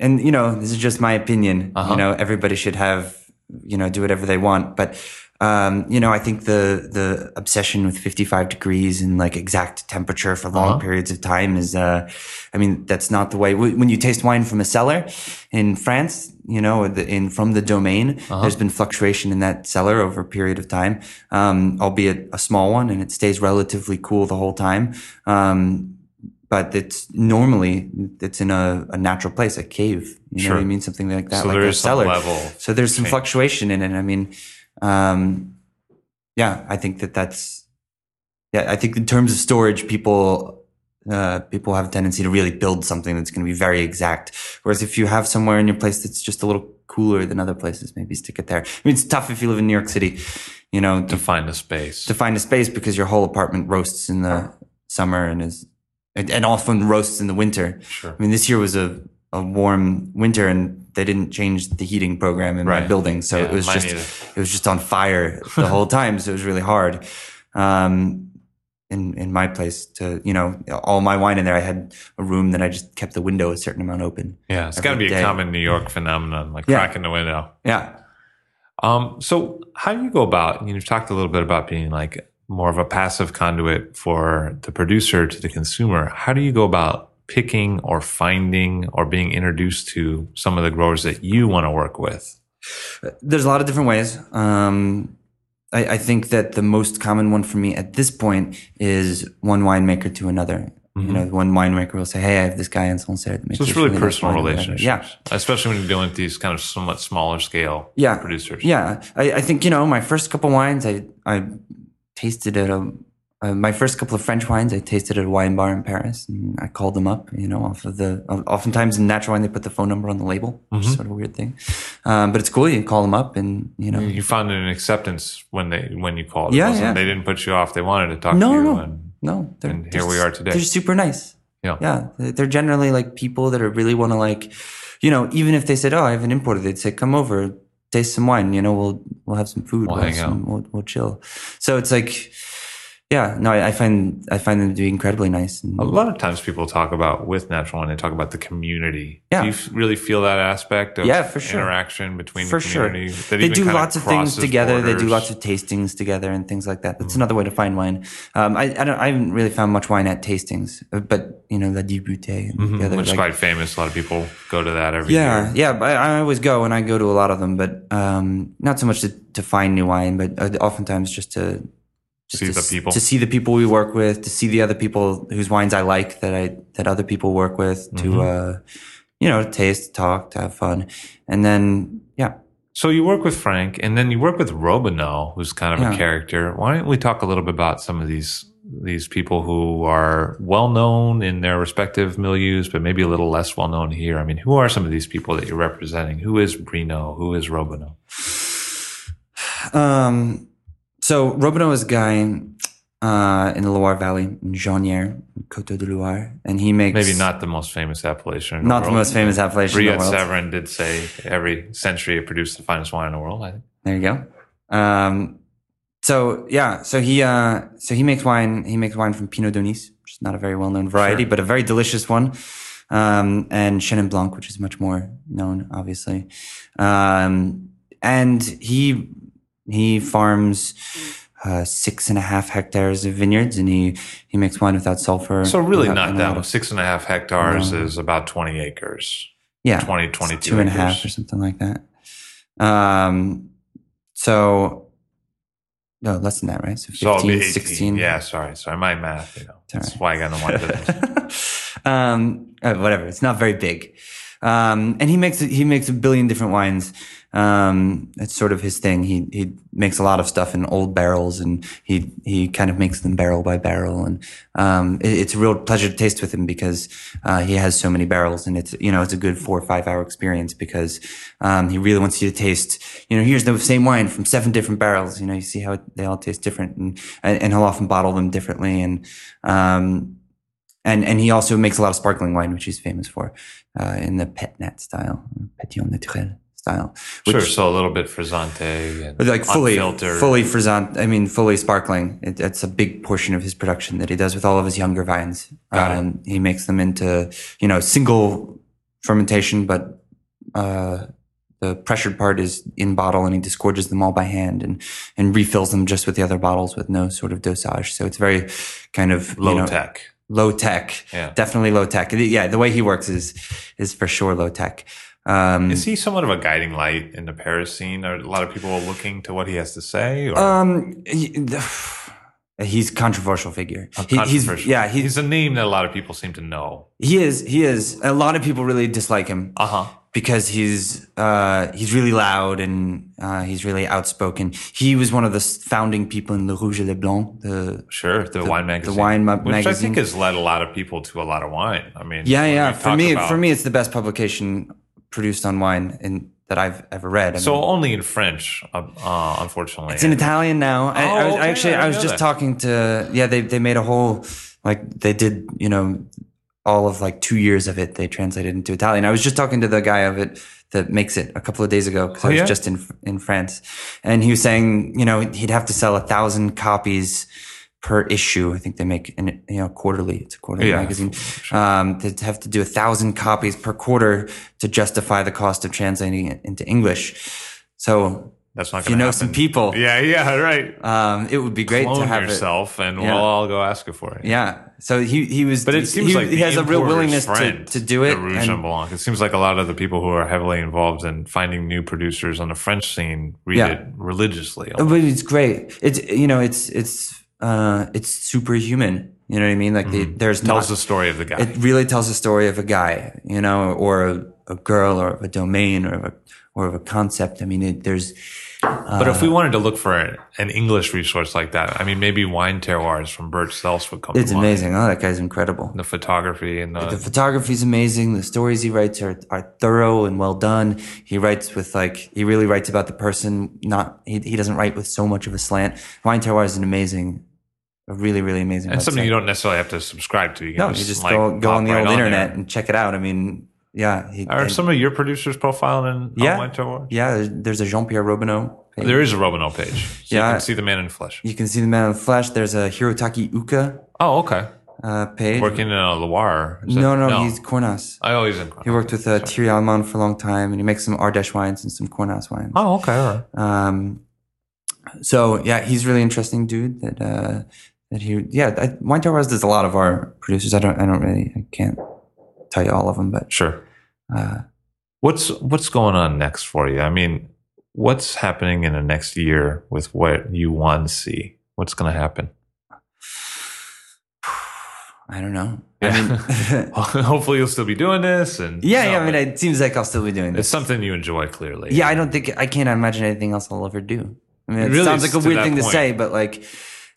[SPEAKER 2] and you know, this is just my opinion.
[SPEAKER 1] Uh-huh.
[SPEAKER 2] You know, everybody should have, you know, do whatever they want. But, um, you know, I think the the obsession with 55 degrees and like exact temperature for long
[SPEAKER 1] Uh-huh.
[SPEAKER 2] periods of time is, uh, I mean, that's not the way. When you taste wine from a cellar in France, you know, in from the domain,
[SPEAKER 1] Uh-huh.
[SPEAKER 2] there's been fluctuation in that cellar over a period of time, um, albeit a small one, and it stays relatively cool the whole time. Um, but it's normally it's in a, a natural place, a cave. You know what I mean? Something like that,
[SPEAKER 1] So
[SPEAKER 2] like a cellar.
[SPEAKER 1] level
[SPEAKER 2] so there's some
[SPEAKER 1] change.
[SPEAKER 2] fluctuation in it. I mean, um, yeah, I think that that's yeah. I think in terms of storage, people uh, people have a tendency to really build something that's going to be very exact. Whereas if you have somewhere in your place that's just a little cooler than other places, maybe stick it there. I mean, it's tough if you live in New York City, you know,
[SPEAKER 1] To
[SPEAKER 2] to,
[SPEAKER 1] find a space.
[SPEAKER 2] to find a space because your whole apartment roasts in the summer and is and, and often roasts in the winter.
[SPEAKER 1] Sure.
[SPEAKER 2] I mean, this year was a, a warm winter and they didn't change the heating program in my building. So
[SPEAKER 1] Yeah,
[SPEAKER 2] it was just,
[SPEAKER 1] either.
[SPEAKER 2] it was just on fire the whole time. So it was really hard. Um, in, in my place to, you know, all my wine in there, I had a room that I just kept the window a certain amount open.
[SPEAKER 1] Yeah, it's got to be a common New York phenomenon, like
[SPEAKER 2] Yeah.
[SPEAKER 1] cracking the window.
[SPEAKER 2] Yeah.
[SPEAKER 1] Um, so how do you go about? You know, you've talked a little bit about being like more of a passive conduit for the producer to the consumer. How do you go about picking or finding or being introduced to some of the growers that you want to work with?
[SPEAKER 2] There's a lot of different ways. Um, I, I think that the most common one for me at this point is one winemaker to another. You know, one winemaker will say, "Hey, I have this guy in
[SPEAKER 1] Mm-hmm. So it's
[SPEAKER 2] this
[SPEAKER 1] really personal
[SPEAKER 2] wine," or
[SPEAKER 1] relationships.
[SPEAKER 2] Yeah,
[SPEAKER 1] Especially when you're dealing with these kind of somewhat smaller scale
[SPEAKER 2] yeah,
[SPEAKER 1] producers.
[SPEAKER 2] Yeah, I, I think you know my first couple wines I I tasted at a uh, my first couple of French wines I tasted at a wine bar in Paris and I called them up. You know, off of the oftentimes in natural wine they put the phone number on the label, which
[SPEAKER 1] Mm-hmm.
[SPEAKER 2] is sort of a weird thing, um, but it's cool. You call them up and you know.
[SPEAKER 1] You found an acceptance when they when you called.
[SPEAKER 2] Yeah, yeah.
[SPEAKER 1] They didn't put you off. They wanted to talk
[SPEAKER 2] No,
[SPEAKER 1] to you.
[SPEAKER 2] no.
[SPEAKER 1] And,
[SPEAKER 2] No, they're,
[SPEAKER 1] And
[SPEAKER 2] they're
[SPEAKER 1] here we are today.
[SPEAKER 2] They're super nice.
[SPEAKER 1] Yeah.
[SPEAKER 2] yeah. They're generally like people that are really want to like, you know, even if they said, "Oh, I have an importer," they'd say, "Come over, taste some wine." You know, we'll we'll have some food,
[SPEAKER 1] We'll hang
[SPEAKER 2] some-
[SPEAKER 1] out.
[SPEAKER 2] we'll, we'll chill. So it's like, yeah, no, I, I find I find them to be incredibly nice. And,
[SPEAKER 1] A lot of times people talk about with natural wine, they talk about the community.
[SPEAKER 2] Yeah.
[SPEAKER 1] Do you f- really feel that aspect of
[SPEAKER 2] Yeah, for sure.
[SPEAKER 1] interaction between
[SPEAKER 2] for
[SPEAKER 1] the
[SPEAKER 2] sure,
[SPEAKER 1] community? that
[SPEAKER 2] they do lots of things together. They do lots of tastings together and things like that. That's another way to find wine. Um, I I, don't, I haven't really found much wine at tastings, uh, but you know, La the other
[SPEAKER 1] which is quite famous. A lot of people go to that every
[SPEAKER 2] Yeah,
[SPEAKER 1] year.
[SPEAKER 2] yeah. But I always go and I go to a lot of them, but um, not so much to, to find new wine, but uh, oftentimes just to
[SPEAKER 1] See
[SPEAKER 2] to,
[SPEAKER 1] the people.
[SPEAKER 2] to see the people we work with, to see the other people whose wines I like that I that other people work with,
[SPEAKER 1] Mm-hmm.
[SPEAKER 2] to uh, you know, taste, talk, to have fun, and then yeah,
[SPEAKER 1] So you work with Frank, and then you work with Robinot, who's kind of a character. Why don't we talk a little bit about some of these these people who are well known in their respective milieux, but maybe a little less well known here? I mean, who are some of these people that you're representing? Who is Brino? Who is Robinot?
[SPEAKER 2] Um, so Robinot is a guy uh, in the Loire Valley, in Jasnières, Coteaux du Loir, and he makes
[SPEAKER 1] Maybe not the most famous appellation. The
[SPEAKER 2] not the most famous appellation the
[SPEAKER 1] Severin did say every century it produced the finest wine in the world. I think.
[SPEAKER 2] There you go. Um, so yeah, so he uh, so he makes wine. He makes wine from Pineau d'Aunis, which is not a very well known variety,
[SPEAKER 1] Sure.
[SPEAKER 2] but a very delicious one. Um, and Chenin Blanc, which is much more known, obviously. Um, and he he farms uh, six and a half hectares of vineyards, and he he makes wine without sulfur.
[SPEAKER 1] So really
[SPEAKER 2] without-
[SPEAKER 1] not that much. Six and a half hectares is about 20 acres.
[SPEAKER 2] Yeah,
[SPEAKER 1] 20, 22
[SPEAKER 2] two and a half or something like that. Um, so no, less than that, right? So 15,
[SPEAKER 1] So it'll be 18.
[SPEAKER 2] 16.
[SPEAKER 1] Yeah, sorry. Sorry. My math, you know. That's
[SPEAKER 2] right.
[SPEAKER 1] why I got the wine business.
[SPEAKER 2] um, uh, whatever. It's not very big. Um, and he makes he makes a billion different wines. Um, it's sort of his thing. He he makes a lot of stuff in old barrels, and he he kind of makes them barrel by barrel. And um, it- it's a real pleasure to taste with him because uh, he has so many barrels, and it's you know it's a good four or five hour experience because um, he really wants you to taste. You know, here's the same wine from seven different barrels. You know, you see how they all taste different, and and, he'll often bottle them differently, and um, and and he also makes a lot of sparkling wine, which he's famous for, uh, in the Petnat style, pétillant naturel style. Which,
[SPEAKER 1] sure. So a little bit frizzante and
[SPEAKER 2] like fully,
[SPEAKER 1] unfiltered.
[SPEAKER 2] fully frizzant. I mean, fully sparkling. It, it's a big portion of his production that he does with all of his younger vines.
[SPEAKER 1] Got it.
[SPEAKER 2] um, He makes them into, you know, single fermentation, but uh, the pressured part is in bottle, and he disgorges them all by hand and and refills them just with the other bottles with no sort of dosage. So it's very kind of
[SPEAKER 1] low
[SPEAKER 2] you know,
[SPEAKER 1] tech.
[SPEAKER 2] low tech.
[SPEAKER 1] Yeah.
[SPEAKER 2] Definitely low tech. Yeah, the way he works is is for sure low tech. Um,
[SPEAKER 1] Is he somewhat of a guiding light in the Paris scene? Are a lot of people looking to what he has to say? Or
[SPEAKER 2] um, he- he's a controversial figure. He- he's
[SPEAKER 1] controversial?
[SPEAKER 2] yeah, he's
[SPEAKER 1] he's a name that a lot of people seem to know.
[SPEAKER 2] he is he is. A lot of people really dislike him
[SPEAKER 1] Uh huh.
[SPEAKER 2] because he's uh he's really loud and uh, he's really outspoken. He was one of the founding people in Le Rouge et Le Blanc, the
[SPEAKER 1] Sure, the, wine magazine, The
[SPEAKER 2] wine ma-
[SPEAKER 1] which I think has led a lot of people to a lot of wine. I mean,
[SPEAKER 2] yeah yeah. For me
[SPEAKER 1] about-
[SPEAKER 2] for me it's the best publication produced on wine in that I've ever read. I
[SPEAKER 1] so
[SPEAKER 2] mean,
[SPEAKER 1] only in French, uh, uh, unfortunately.
[SPEAKER 2] It's in Italian now. I, I was
[SPEAKER 1] Oh, okay,
[SPEAKER 2] actually
[SPEAKER 1] I
[SPEAKER 2] I was just
[SPEAKER 1] that.
[SPEAKER 2] talking to yeah they they made a whole like they did you know all of like two years of it they translated into Italian. I was just talking to the guy of it that makes it a couple of days ago because I
[SPEAKER 1] Oh,
[SPEAKER 2] was
[SPEAKER 1] yeah?
[SPEAKER 2] just in in France and he was saying you know he'd have to sell a thousand copies per issue. I think they make an you know quarterly. It's a quarterly
[SPEAKER 1] Yeah,
[SPEAKER 2] magazine.
[SPEAKER 1] sure.
[SPEAKER 2] Um, they'd have to do a thousand copies per quarter to justify the cost of translating it into English. So
[SPEAKER 1] That's not
[SPEAKER 2] if you know
[SPEAKER 1] happen.
[SPEAKER 2] some people,
[SPEAKER 1] Yeah, yeah, right.
[SPEAKER 2] um, it would be great to have
[SPEAKER 1] yourself, and
[SPEAKER 2] Yeah.
[SPEAKER 1] we'll all go ask for it.
[SPEAKER 2] it. Yeah. So he he was,
[SPEAKER 1] But it seems
[SPEAKER 2] he,
[SPEAKER 1] like
[SPEAKER 2] he has a real willingness to,
[SPEAKER 1] friend,
[SPEAKER 2] to do it.
[SPEAKER 1] Rouge
[SPEAKER 2] and-
[SPEAKER 1] and Blanc. It seems like a lot of the people who are heavily involved in finding new producers on the French scene read
[SPEAKER 2] Yeah.
[SPEAKER 1] it religiously.
[SPEAKER 2] but it's great. It's you know it's it's uh it's superhuman. You know what I mean? Like the, there's
[SPEAKER 1] Mm-hmm. Tells
[SPEAKER 2] not,
[SPEAKER 1] the story of the guy.
[SPEAKER 2] it really tells the story of a guy, you know, or a, a girl, or of a domain, or of a or of a concept. I mean, it, there's
[SPEAKER 1] but if we uh, wanted to look for an, an English resource like that, I mean, maybe Wine Terroirs from Bert Celce would come
[SPEAKER 2] it's
[SPEAKER 1] to mind.
[SPEAKER 2] amazing. Oh, that guy's incredible.
[SPEAKER 1] The photography and the,
[SPEAKER 2] The photography is amazing. The stories he writes are, are thorough and well done. He writes with like, he really writes about the person, not, he, he doesn't write with so much of a slant. Wine Terroir is an amazing, a really, really amazing
[SPEAKER 1] and something you don't necessarily have to subscribe to. You
[SPEAKER 2] No,
[SPEAKER 1] just,
[SPEAKER 2] you just
[SPEAKER 1] like,
[SPEAKER 2] go, go on the
[SPEAKER 1] right
[SPEAKER 2] old internet
[SPEAKER 1] there.
[SPEAKER 2] and check it out. I mean, yeah. He,
[SPEAKER 1] Are
[SPEAKER 2] and-
[SPEAKER 1] some of your producers profiling in
[SPEAKER 2] Yeah.
[SPEAKER 1] on Wine Terroirs?
[SPEAKER 2] yeah, there's- a Jean-Pierre Robinot page.
[SPEAKER 1] There is a Romanov page. So
[SPEAKER 2] Yeah.
[SPEAKER 1] You can see the man in flesh.
[SPEAKER 2] You can see the man in the flesh. There's a Hirotake Ooka
[SPEAKER 1] Oh, okay.
[SPEAKER 2] uh, page.
[SPEAKER 1] Working in a Loire. That-
[SPEAKER 2] no, no, he's Cornas.
[SPEAKER 1] Oh, he's in.
[SPEAKER 2] He worked with uh, Thierry Allemand for a long time, and he makes some Ardèche wines and some Cornas wines.
[SPEAKER 1] Oh, okay. Right.
[SPEAKER 2] Um, so yeah, he's really interesting dude. That uh, that he yeah, I, Wine Terroirs does a lot of our producers. I don't I don't really I can't tell you all of them, but
[SPEAKER 1] Sure.
[SPEAKER 2] Uh,
[SPEAKER 1] What's what's going on next for you? I mean, what's happening in the next year with what you want to see? What's going to happen?
[SPEAKER 2] I don't know.
[SPEAKER 1] Yeah.
[SPEAKER 2] I mean,
[SPEAKER 1] Hopefully, you'll still be doing this, and
[SPEAKER 2] yeah,
[SPEAKER 1] No,
[SPEAKER 2] yeah. I mean, it seems like I'll still be doing this.
[SPEAKER 1] it's something you enjoy clearly.
[SPEAKER 2] Yeah, I don't think I can't imagine anything else I'll ever do. I mean, it,
[SPEAKER 1] really
[SPEAKER 2] sounds like a weird thing to say, but like,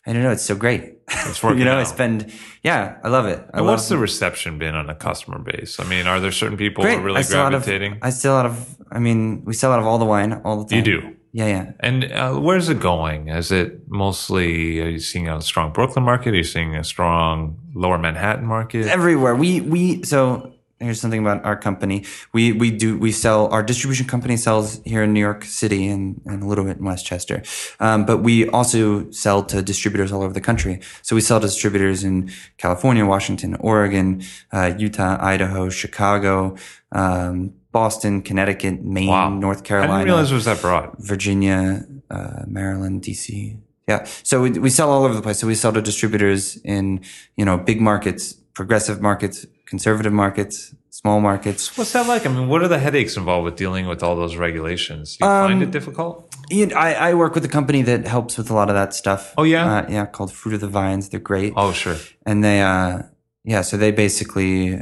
[SPEAKER 2] I don't know. It's so great.
[SPEAKER 1] It's working
[SPEAKER 2] you know, I
[SPEAKER 1] out.
[SPEAKER 2] spend. Yeah, I love it. I
[SPEAKER 1] And
[SPEAKER 2] love
[SPEAKER 1] what's the reception been on a customer base? I mean, are there certain people
[SPEAKER 2] great.
[SPEAKER 1] who are really
[SPEAKER 2] I out of.
[SPEAKER 1] gravitating?
[SPEAKER 2] I sell out of. I mean, we sell out of all the wine all the time.
[SPEAKER 1] you do.
[SPEAKER 2] Yeah, yeah.
[SPEAKER 1] And uh, where's it going? Is it mostly, are you seeing a strong Brooklyn market? Are you seeing a strong lower Manhattan market?
[SPEAKER 2] everywhere. We we so here's something about our company. We we do we sell our distribution company sells here in New York City and, and a little bit in Westchester, um, but we also sell to distributors all over the country. So we sell to distributors in California, Washington, Oregon, uh, Utah, Idaho, Chicago. Um, Boston, Connecticut, Maine,
[SPEAKER 1] Wow.
[SPEAKER 2] North
[SPEAKER 1] I
[SPEAKER 2] Carolina.
[SPEAKER 1] didn't realize it was that broad.
[SPEAKER 2] Virginia, uh, Maryland, DC. Yeah. So we, we sell all over the place. So we sell to distributors in, you know, big markets, progressive markets, conservative markets, small markets.
[SPEAKER 1] What's that like? I mean, what are the headaches involved with dealing with all those regulations? Do you
[SPEAKER 2] Um,
[SPEAKER 1] find it difficult?
[SPEAKER 2] You know, I, I work with a company that helps with a lot of that stuff.
[SPEAKER 1] Oh, yeah?
[SPEAKER 2] Uh, yeah. Called Fruit of the Vines. They're great.
[SPEAKER 1] Oh, sure.
[SPEAKER 2] And they, uh, yeah. So they basically,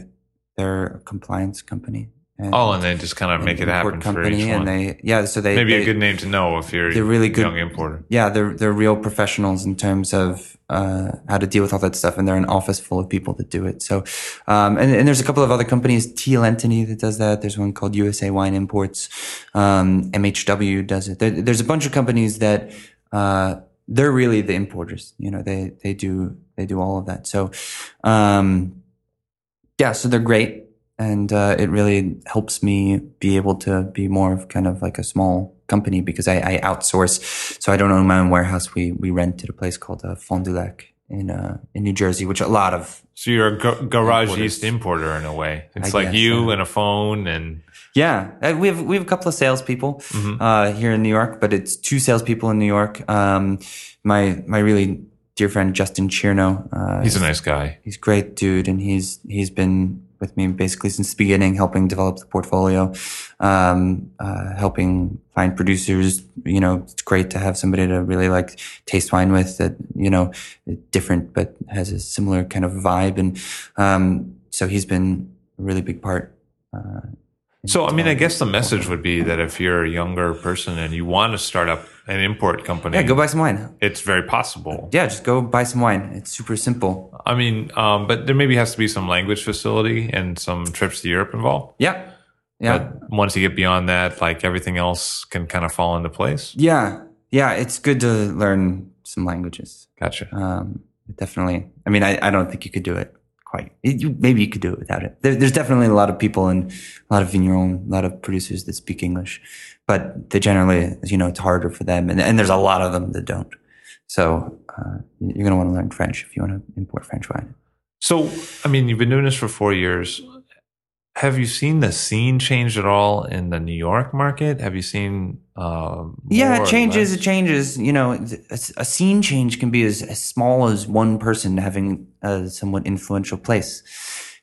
[SPEAKER 2] they're a compliance company. And
[SPEAKER 1] Oh, and they just kind of make it happen for each one.
[SPEAKER 2] and they, yeah. So they,
[SPEAKER 1] Maybe
[SPEAKER 2] they,
[SPEAKER 1] a good name to know if you're
[SPEAKER 2] they're really
[SPEAKER 1] a
[SPEAKER 2] good-
[SPEAKER 1] young importer.
[SPEAKER 2] yeah, they're they're real professionals in terms of uh, how to deal with all that stuff, and they're an office full of people that do it. So, um, and, and there's a couple of other companies, TL Entity that does that. There's one called USA Wine Imports. Um, MHW does it. There, there's a bunch of companies that uh, they're really the importers. You know, they they do they do all of that. So, um, yeah, so they're great. And uh, it really helps me be able to be more of kind of like a small company because I, I outsource. So I don't own my own warehouse. We we rent at a place called uh, Fond du Lac in uh, in New Jersey, which a lot of
[SPEAKER 1] So you're a ga- east importer in a way. It's
[SPEAKER 2] I
[SPEAKER 1] like
[SPEAKER 2] guess,
[SPEAKER 1] you
[SPEAKER 2] yeah.
[SPEAKER 1] and a phone and
[SPEAKER 2] yeah. Uh, we have we have a couple of salespeople
[SPEAKER 1] Mm-hmm.
[SPEAKER 2] uh, here in New York, but it's two salespeople in New York. Um, my my really dear friend Justin Chearno. Uh,
[SPEAKER 1] he's a nice guy.
[SPEAKER 2] he's a great dude and he's he's been with me basically since the beginning helping develop the portfolio um, uh, helping find producers. You know it's great to have somebody to really like taste wine with that you know different but has a similar kind of vibe. And um, so he's been a really big part uh,
[SPEAKER 1] So, I mean, I guess the message would be that if you're a younger person and you want to start up an import company,
[SPEAKER 2] yeah go buy some wine
[SPEAKER 1] it's very possible.
[SPEAKER 2] yeah just go buy some wine it's super simple
[SPEAKER 1] I mean, um, but there maybe has to be some language facility and some trips to Europe involved.
[SPEAKER 2] yeah yeah
[SPEAKER 1] But once you get beyond that, like everything else can kind of fall into place.
[SPEAKER 2] yeah yeah it's good to learn some languages
[SPEAKER 1] Gotcha.
[SPEAKER 2] Um, definitely. I mean, I, I don't think you could do it quite. It- you, maybe you could do it without it. There, there's definitely a lot of people and a lot of vignerons, a lot of producers that speak English, but they generally, you know, it's harder for them. And, and there's a lot of them that don't. So uh, you're going to want to learn French if you want to import French wine.
[SPEAKER 1] So, I mean, you've been doing this for four years. Have you seen the scene change at all in the New York market? Have you seen? Uh,
[SPEAKER 2] Yeah, it changes. It changes. You know, a, a scene change can be as, as small as one person having a somewhat influential place.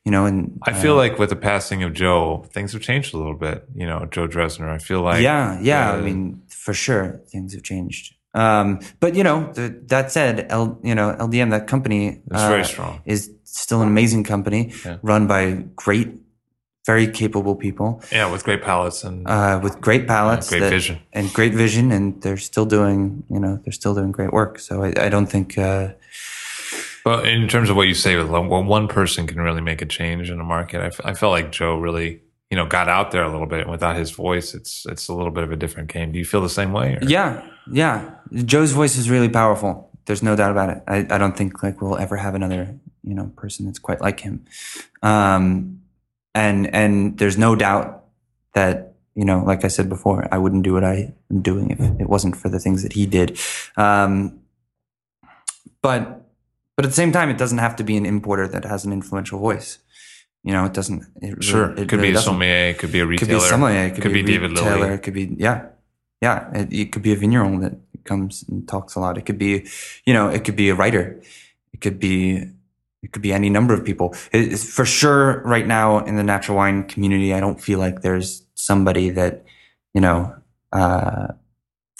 [SPEAKER 2] You know, and
[SPEAKER 1] I feel like with the passing of Joe, things have changed a little bit. You know, Joe Dressner. I feel like
[SPEAKER 2] yeah, yeah. I
[SPEAKER 1] uh,
[SPEAKER 2] mean, for sure, things have changed. Um, but you know, th- that said, L, you know, LDM, that company, uh,
[SPEAKER 1] very strong.
[SPEAKER 2] is still an amazing company,
[SPEAKER 1] Yeah.
[SPEAKER 2] run by great, very capable people
[SPEAKER 1] Yeah, with great palettes and
[SPEAKER 2] uh, with great palettes,
[SPEAKER 1] great
[SPEAKER 2] that-
[SPEAKER 1] vision.
[SPEAKER 2] and great vision, and they're still doing, you know, they're still doing great work. So I, I don't think, uh,
[SPEAKER 1] But in terms of what you say, well, one person can really make a change in the market. I, f- I felt like Joe really, you know, got out there a little bit. And without his voice, it's it's a little bit of a different game. Do you feel the same way? or-
[SPEAKER 2] yeah, yeah, Joe's voice is really powerful. There's no doubt about it. I, I don't think like we'll ever have another, you know, person that's quite like him. Um, and and there's no doubt that you know, like I said before, I wouldn't do what I am doing if it wasn't for the things that he did. Um, but but at the same time, it doesn't have to be an importer that has an influential voice. You know, it doesn't. It
[SPEAKER 1] Sure.
[SPEAKER 2] really-
[SPEAKER 1] It could
[SPEAKER 2] really
[SPEAKER 1] be a sommelier, it could be a
[SPEAKER 2] It could
[SPEAKER 1] retailer.
[SPEAKER 2] be sommelier. It could,
[SPEAKER 1] could
[SPEAKER 2] be,
[SPEAKER 1] be
[SPEAKER 2] a
[SPEAKER 1] David
[SPEAKER 2] retailer,
[SPEAKER 1] Lilly.
[SPEAKER 2] It could be yeah, yeah. It, it could be a vigneron that comes and talks a lot. It could be, you know, it could be a writer. It could be, it could be any number of people. It's for sure right now in the natural wine community. I don't feel like there's somebody that, you know, uh,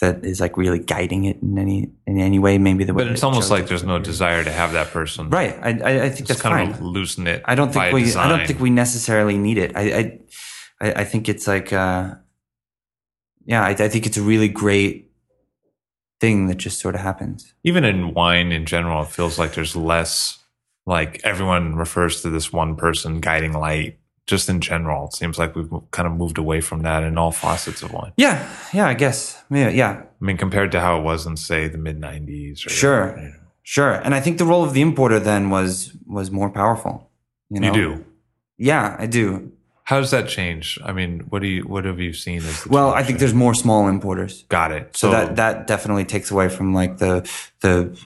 [SPEAKER 2] that is like really guiding it in any in any way. Maybe the way
[SPEAKER 1] But it's almost like there's no desire to have that person.
[SPEAKER 2] Right. I I, I think
[SPEAKER 1] Just
[SPEAKER 2] that's
[SPEAKER 1] kind
[SPEAKER 2] fine.
[SPEAKER 1] of loosen it.
[SPEAKER 2] I don't think we. I don't think we necessarily need it. I. I. I, I think it's like. Uh, yeah, I, I think it's a really great thing that just sort of happens.
[SPEAKER 1] even in wine in general, it feels like there's less like everyone refers to this one person guiding light. Just in general, it seems like we've kind of moved away from that in all facets of wine.
[SPEAKER 2] Yeah. Yeah. I guess. Yeah. Yeah.
[SPEAKER 1] I mean, compared to how it was in, say, the mid '90s.
[SPEAKER 2] Sure.
[SPEAKER 1] you, know.
[SPEAKER 2] Sure. And I think the role of the importer then was was more powerful. You, know?
[SPEAKER 1] You do.
[SPEAKER 2] Yeah, I do.
[SPEAKER 1] How does that change? I mean, what do you what have you seen
[SPEAKER 2] Well, I think there's more small importers.
[SPEAKER 1] got it.
[SPEAKER 2] So, that that definitely takes away from like the the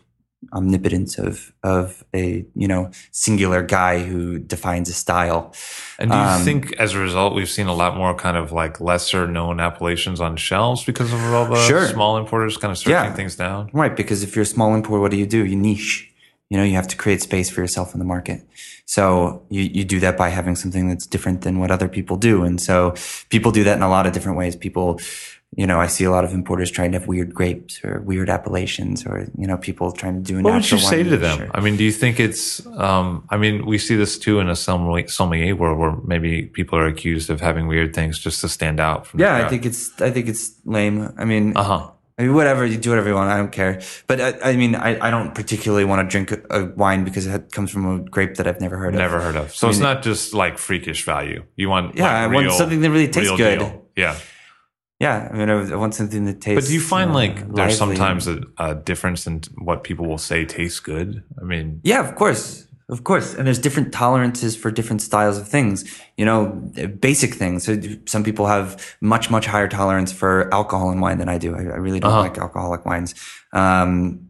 [SPEAKER 2] omnipotence of of a you know singular guy who defines a style.
[SPEAKER 1] And do you
[SPEAKER 2] Um,
[SPEAKER 1] think as a result we've seen a lot more kind of like lesser known appellations on shelves because of all the
[SPEAKER 2] Sure.
[SPEAKER 1] small importers kind of searching
[SPEAKER 2] Yeah.
[SPEAKER 1] things down?
[SPEAKER 2] Right, because if you're a small importer, what do you do? You niche. You know, you have to create space for yourself in the market. So you, you do that by having something that's different than what other people do. And so people do that in a lot of different ways. People, you know, I see a lot of importers trying to have weird grapes or weird appellations or, you know, people trying to do
[SPEAKER 1] What would you say to them? I mean, do you think it's? Um, I mean, we see this too in a sommelier, sommelier world where maybe people are accused of having weird things just to stand out. From
[SPEAKER 2] Yeah, I think it's, I think it's lame. I mean,
[SPEAKER 1] Uh huh.
[SPEAKER 2] I mean, whatever you do, whatever you want. I don't care. But I, I mean, I, I don't particularly want to drink a, a wine because it comes from a grape that I've never heard of.
[SPEAKER 1] Never heard of. So it's not just like freakish value. You want
[SPEAKER 2] Yeah,
[SPEAKER 1] like,
[SPEAKER 2] I want something that really tastes good.
[SPEAKER 1] deal. Yeah,
[SPEAKER 2] Yeah, I mean, I I want something that tastes.
[SPEAKER 1] but do you find
[SPEAKER 2] uh,
[SPEAKER 1] like there's
[SPEAKER 2] lively.
[SPEAKER 1] sometimes a, a difference in what people will say tastes good? I mean,
[SPEAKER 2] Yeah, of course, of course, and there's different tolerances for different styles of things. You know, basic things. So some people have much much higher tolerance for alcohol and wine than I do. I, I really don't
[SPEAKER 1] Uh-huh.
[SPEAKER 2] like alcoholic wines, um,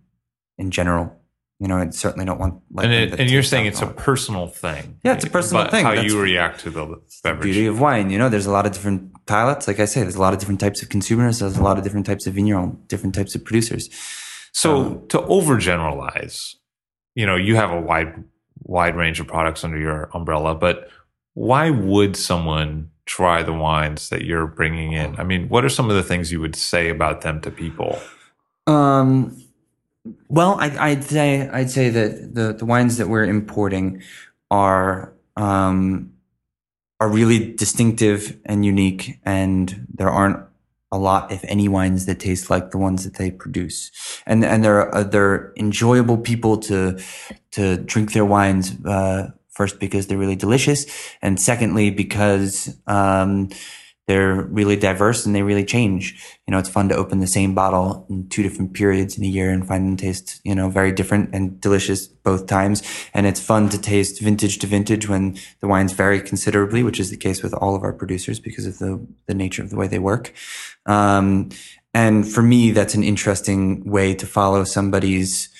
[SPEAKER 2] in general. You know, I certainly don't want. Like
[SPEAKER 1] and it, and you're saying it's a personal thing.
[SPEAKER 2] Yeah, it's a personal
[SPEAKER 1] but
[SPEAKER 2] thing.
[SPEAKER 1] How
[SPEAKER 2] That's
[SPEAKER 1] you react to the beverage.
[SPEAKER 2] beauty of wine. You know, there's a lot of different palates. Like I say, there's a lot of different types of consumers. There's a lot of different types of vigneron, different types of producers.
[SPEAKER 1] So to overgeneralize, you know, you have a wide wide range of products under your umbrella, but why would someone try the wines that you're bringing in? I mean, what are some of the things you would say about them to people?
[SPEAKER 2] Um, well, I, I'd say I'd say that the, the wines that we're importing are um, are really distinctive and unique, and there aren't a lot, if any, wines that taste like the ones that they produce, and and they're uh, they're enjoyable people to to drink their wines. Uh, first, because they're really delicious, and secondly, because um, they're really diverse and they really change. You know, it's fun to open the same bottle in two different periods in a year and find them taste, you know, very different and delicious both times. And it's fun to taste vintage to vintage when the wines vary considerably, which is the case with all of our producers because of the, the nature of the way they work. Um, and for me, that's an interesting way to follow somebody's,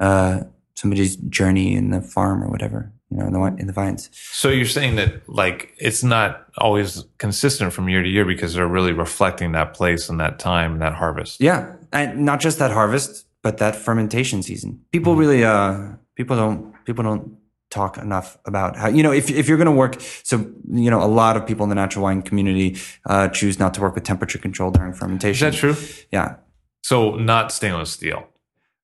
[SPEAKER 2] uh, somebody's journey in the farm or whatever, you know, in the, in the vines.
[SPEAKER 1] So you're saying that like it's not always consistent from year to year because they're really reflecting that place and that time and that harvest.
[SPEAKER 2] Yeah, and not just that harvest, but that fermentation season. People really, uh, people don't, people don't talk enough about how you know if if you're going to work. So you know, a lot of people in the natural wine community uh, choose not to work with temperature control during fermentation.
[SPEAKER 1] Is that true?
[SPEAKER 2] Yeah,
[SPEAKER 1] So not stainless steel,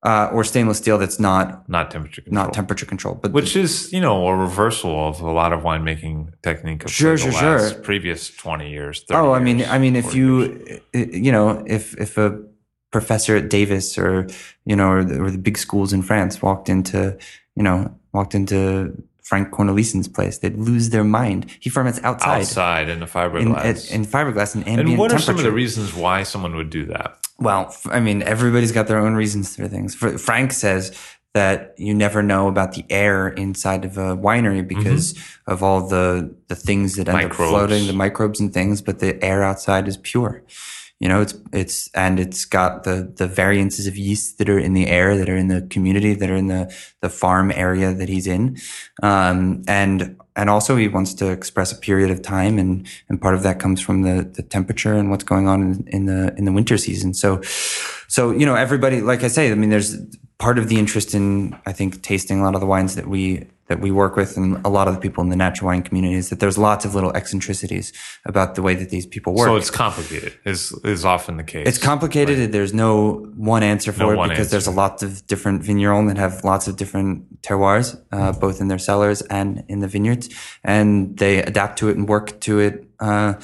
[SPEAKER 2] uh, or stainless steel that's not
[SPEAKER 1] not temperature control.
[SPEAKER 2] not temperature controlled, but
[SPEAKER 1] Which is, you know, a reversal of a lot of winemaking technique of
[SPEAKER 2] Sure,
[SPEAKER 1] the
[SPEAKER 2] sure,
[SPEAKER 1] last
[SPEAKER 2] sure.
[SPEAKER 1] previous 20 years. 30
[SPEAKER 2] Oh, I mean,
[SPEAKER 1] years,
[SPEAKER 2] I mean, if
[SPEAKER 1] 40 years.
[SPEAKER 2] you, uh, you know, if if a professor at Davis or you know, or the, or the big schools in France walked into, you know, walked into Frank Cornelissen's place, they'd lose their mind. He ferments outside,
[SPEAKER 1] outside in the
[SPEAKER 2] in,
[SPEAKER 1] fiberglass.
[SPEAKER 2] in fiberglass and ambient
[SPEAKER 1] and what are some of the reasons why someone would do that?
[SPEAKER 2] Well, I mean, everybody's got their own reasons for things. Frank says that you never know about the air inside of a winery mm-hmm. because of all the the things that end up floating, the microbes and things. But the air outside is pure. You know, it's it's and it's got the the variances of yeast that are in the air, that are in the community, that are in the the farm area that he's in, um, and and also he wants to express a period of time, and and part of that comes from the the temperature and what's going on in, in the in the winter season. So, so you know, everybody, like I say, I mean, there's part of the interest in I think tasting a lot of the wines that we that we work with and a lot of the people in the natural wine community is that there's lots of little eccentricities about the way that these people work.
[SPEAKER 1] So it's complicated. Is is often the case.
[SPEAKER 2] It's complicated. There's no one answer for
[SPEAKER 1] No
[SPEAKER 2] it because there's a
[SPEAKER 1] answer.
[SPEAKER 2] lot of different vignerons that have lots of different terroirs, uh, both in their cellars and in the vineyards, and they adapt to it and work to it uh,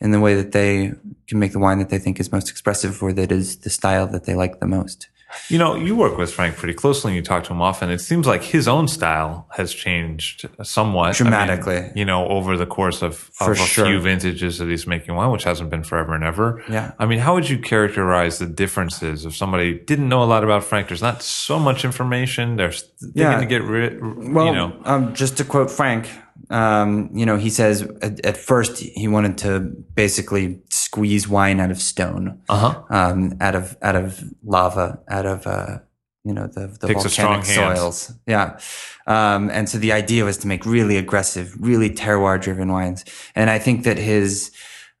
[SPEAKER 2] in the way that they can make the wine that they think is most expressive or that is the style that they like the most.
[SPEAKER 1] You know, you work with Frank pretty closely and you talk to him often. It seems like his own style has changed somewhat. I mean,
[SPEAKER 2] Dramatically.
[SPEAKER 1] you know, over the course of, of a
[SPEAKER 2] sure.
[SPEAKER 1] few vintages that he's making wine, which hasn't been forever and ever.
[SPEAKER 2] Yeah.
[SPEAKER 1] I mean, how would you characterize the differences if somebody didn't know a lot about Frank? There's not so much information. They're thinking
[SPEAKER 2] Yeah.
[SPEAKER 1] to get rid,
[SPEAKER 2] Well,
[SPEAKER 1] you know.
[SPEAKER 2] um, just to quote Frank, um, you know, he says at, at first he wanted to basically squeeze wine out of stone,
[SPEAKER 1] Uh-huh.
[SPEAKER 2] um, out of out of lava, out of uh, you know the the volcanic soils. Yeah, um, and so the idea was to make really aggressive, really terroir driven wines, and I think that his.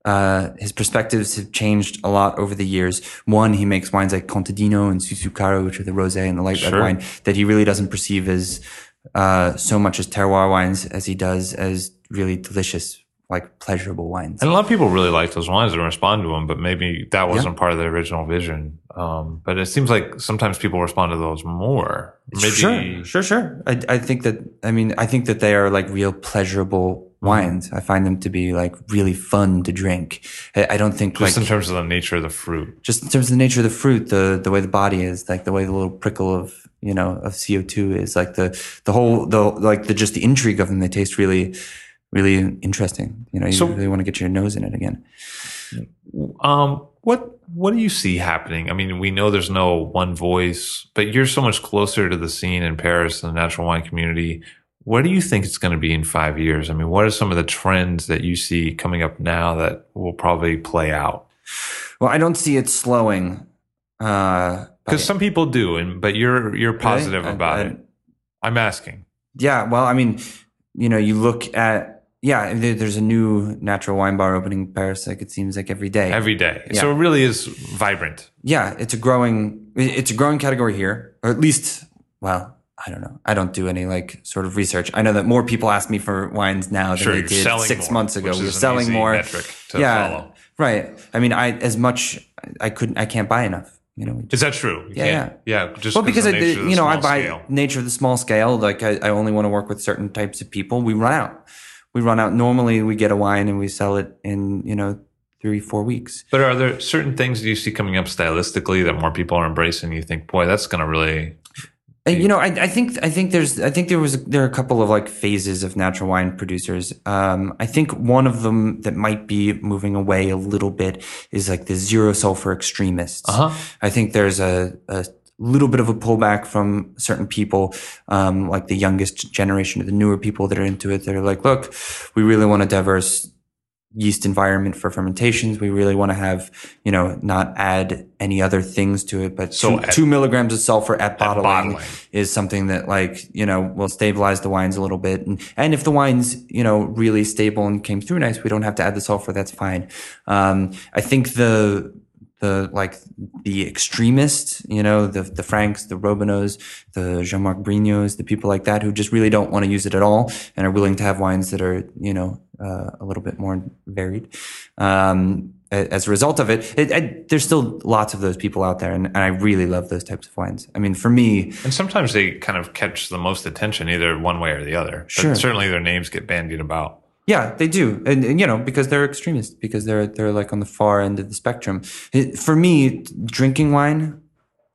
[SPEAKER 2] Uh, his perspectives have changed a lot over the years. One, he makes wines like Contadino and Susucaru, which are the rosé and the light
[SPEAKER 1] Sure.
[SPEAKER 2] red wine, that he really doesn't perceive as uh, so much as terroir wines as he does as really delicious, like pleasurable wines.
[SPEAKER 1] And a lot of people really like those wines and respond to them, but maybe that wasn't part of the original vision. Um, but it seems like sometimes people respond to those more. Maybe
[SPEAKER 2] Sure, sure, sure. I, I think that, I mean, I think that they are like real pleasurable wines. I find them to be like really fun to drink. I, I don't think
[SPEAKER 1] just
[SPEAKER 2] like,
[SPEAKER 1] in terms of the nature of the fruit.
[SPEAKER 2] just in terms of the nature of the fruit, the, the way the body is, like the way the little prickle of, you know, of CO2 is like the, the whole, the, like the, just the intrigue of them. They taste really, really interesting. You know, you
[SPEAKER 1] So-
[SPEAKER 2] really want to get your nose in it again.
[SPEAKER 1] Um, what what do you see happening? I mean, we know there's no one voice, but you're so much closer to the scene in Paris and the natural wine community. What do you think it's going to be in five years? I mean, what are some of the trends that you see coming up now that will probably play out?
[SPEAKER 2] Well, I don't see it slowing. Uh,
[SPEAKER 1] Because
[SPEAKER 2] by-
[SPEAKER 1] some people do, and but you're you're positive
[SPEAKER 2] I-
[SPEAKER 1] about
[SPEAKER 2] I-
[SPEAKER 1] it. I'm asking.
[SPEAKER 2] yeah, well, I mean, you know, you look at yeah, there's a new natural wine bar opening in Paris. Like it seems like every day.
[SPEAKER 1] every day.
[SPEAKER 2] Yeah.
[SPEAKER 1] So it really is vibrant.
[SPEAKER 2] yeah, it's a growing it's a growing category here, or at least well. I don't know. I don't do any like sort of research. I know that more people ask me for wines now than
[SPEAKER 1] Sure,
[SPEAKER 2] they did six
[SPEAKER 1] more,
[SPEAKER 2] months ago. We were selling more.
[SPEAKER 1] metric to
[SPEAKER 2] yeah,
[SPEAKER 1] follow.
[SPEAKER 2] right. I mean, I as much I couldn't. I can't buy enough. You know,
[SPEAKER 1] Is that true? You
[SPEAKER 2] Yeah,
[SPEAKER 1] can't- yeah. Just
[SPEAKER 2] well, because I,
[SPEAKER 1] of the nature the
[SPEAKER 2] you know, I buy
[SPEAKER 1] scale.
[SPEAKER 2] nature of the small scale. Like I, I only want to work with certain types of people. We run out. We run out. Normally, we get a wine and we sell it in you know three, four weeks.
[SPEAKER 1] But are there certain things that you see coming up stylistically that more people are embracing? You think, boy, that's going to really.
[SPEAKER 2] And, you know, I, I think I think there's I think there was there are a couple of like phases of natural wine producers. Um, I think one of them that might be moving away a little bit is like the zero sulfur extremists.
[SPEAKER 1] Uh-huh.
[SPEAKER 2] I think there's a, a little bit of a pullback from certain people, um, like the youngest generation of the newer people that are into it. That are like, look, we really want a diverse yeast environment for fermentations. We really want to have, you know, not add any other things to it, but
[SPEAKER 1] So
[SPEAKER 2] two,
[SPEAKER 1] at-
[SPEAKER 2] two milligrams of sulfur at bottling,
[SPEAKER 1] bottling.
[SPEAKER 2] is something that like, you know, will stabilize the wines a little bit. And, and if the wine's, you know, really stable and came through nice, we don't have to add the sulfur. That's fine. Um, I think the, the like the extremists, you know, the the Franks, the Robinots, the Jean-Marc Brignots, the people like that who just really don't want to use it at all and are willing to have wines that are, you know, uh, a little bit more varied. Um, as a result of it, it, I, there's still lots of those people out there, and, and I really love those types of wines. I mean, for me,
[SPEAKER 1] And sometimes they kind of catch the most attention, either one way or the other. But
[SPEAKER 2] Sure.
[SPEAKER 1] certainly their names get bandied about.
[SPEAKER 2] Yeah, they do, and, and, you know because they're extremists, because they're they're like on the far end of the spectrum. It, for me, drinking wine,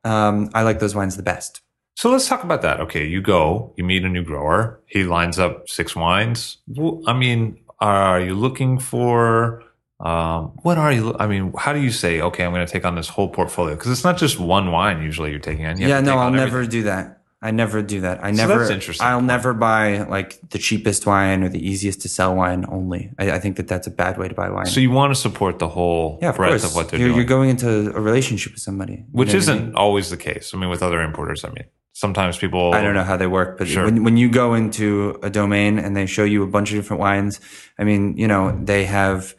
[SPEAKER 2] um, I like those wines the best.
[SPEAKER 1] So let's talk about that. Okay, you go, you meet a new grower. He lines up six wines. I mean, are you looking for? Um, what are you? I mean, how do you say? Okay, I'm going to take on this whole portfolio because it's not just one wine. Usually, you're taking on.
[SPEAKER 2] Yeah, no, I'll
[SPEAKER 1] on
[SPEAKER 2] never do that. I never do that. I
[SPEAKER 1] So
[SPEAKER 2] never.
[SPEAKER 1] that's interesting
[SPEAKER 2] I'll never buy like the cheapest wine or the easiest to sell wine only. I, I think that that's a bad way to buy wine.
[SPEAKER 1] So you want to support the whole
[SPEAKER 2] yeah, of
[SPEAKER 1] breadth
[SPEAKER 2] course.
[SPEAKER 1] of what they're
[SPEAKER 2] you're,
[SPEAKER 1] doing,
[SPEAKER 2] you're going into a relationship with somebody, you
[SPEAKER 1] which
[SPEAKER 2] know what I
[SPEAKER 1] isn't
[SPEAKER 2] mean?
[SPEAKER 1] always the case. I mean, with other importers, I mean, sometimes people.
[SPEAKER 2] I don't know how they work, but
[SPEAKER 1] Sure.
[SPEAKER 2] when when you go into a domain and they show you a bunch of different wines, I mean, you know, they have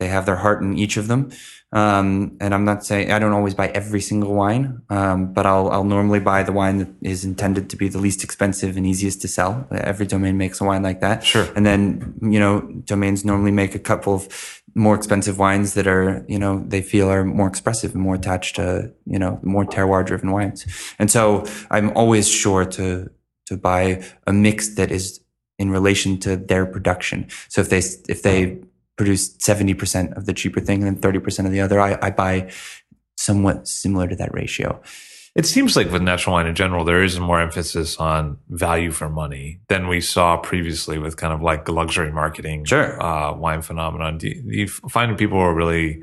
[SPEAKER 2] they have their heart in each of them. Um, and I'm not saying I don't always buy every single wine, um, but I'll I'll normally buy the wine that is intended to be the least expensive and easiest to sell. Every domain makes a wine like that.
[SPEAKER 1] Sure.
[SPEAKER 2] And then you know, domains normally make a couple of more expensive wines that are you know they feel are more expressive and more attached to you know more terroir driven wines. And so I'm always sure to to buy a mix that is in relation to their production. So if they if they produce 70% of the cheaper thing and then 30% of the other, I, I buy somewhat similar to that ratio.
[SPEAKER 1] It seems like with natural wine in general, there is more emphasis on value for money than we saw previously with kind of like luxury marketing
[SPEAKER 2] Sure.
[SPEAKER 1] uh, wine phenomenon. Do you, do you find people are really,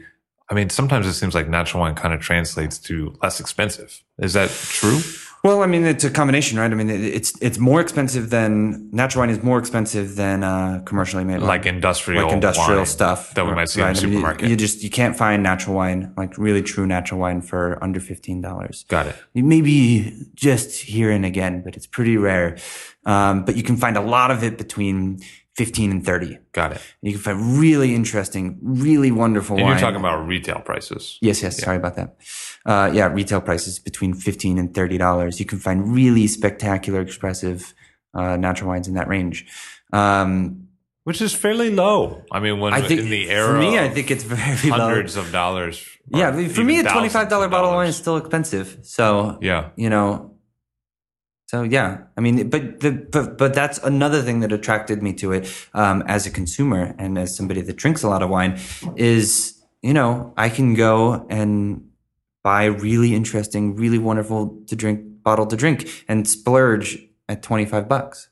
[SPEAKER 1] I mean, sometimes it seems like natural wine kind of translates to less expensive. Is that true?
[SPEAKER 2] Well, I mean, it's a combination, right? I mean, it's it's more expensive than natural wine is more expensive than uh, commercially made wine.
[SPEAKER 1] Like industrial,
[SPEAKER 2] like industrial stuff
[SPEAKER 1] that we might see in the
[SPEAKER 2] I mean, you-
[SPEAKER 1] supermarket.
[SPEAKER 2] You, just you can't find natural wine, like really true natural wine, for under fifteen dollars.
[SPEAKER 1] Got it.
[SPEAKER 2] Maybe just here and again, but it's pretty rare. Um, but you can find a lot of it between fifteen and thirty.
[SPEAKER 1] Got it.
[SPEAKER 2] You can find really interesting, really wonderful
[SPEAKER 1] And
[SPEAKER 2] wine.
[SPEAKER 1] you're talking about retail prices.
[SPEAKER 2] Yes, yes. Sorry about that. Uh, yeah, retail prices between fifteen and thirty dollars. You can find really spectacular, expressive uh, natural wines in that range. Um,
[SPEAKER 1] Which is fairly low. I mean, when
[SPEAKER 2] I think
[SPEAKER 1] in the era
[SPEAKER 2] for me, I think it's very low.
[SPEAKER 1] hundreds of dollars.
[SPEAKER 2] Yeah, for me, a twenty-five dollar bottle of wine is still expensive. So
[SPEAKER 1] Yeah.
[SPEAKER 2] you know, so yeah, I mean, but the but but that's another thing that attracted me to it um, as a consumer and as somebody that drinks a lot of wine is you know I can go and buy really interesting, really wonderful to drink bottle to drink and splurge at twenty five bucks.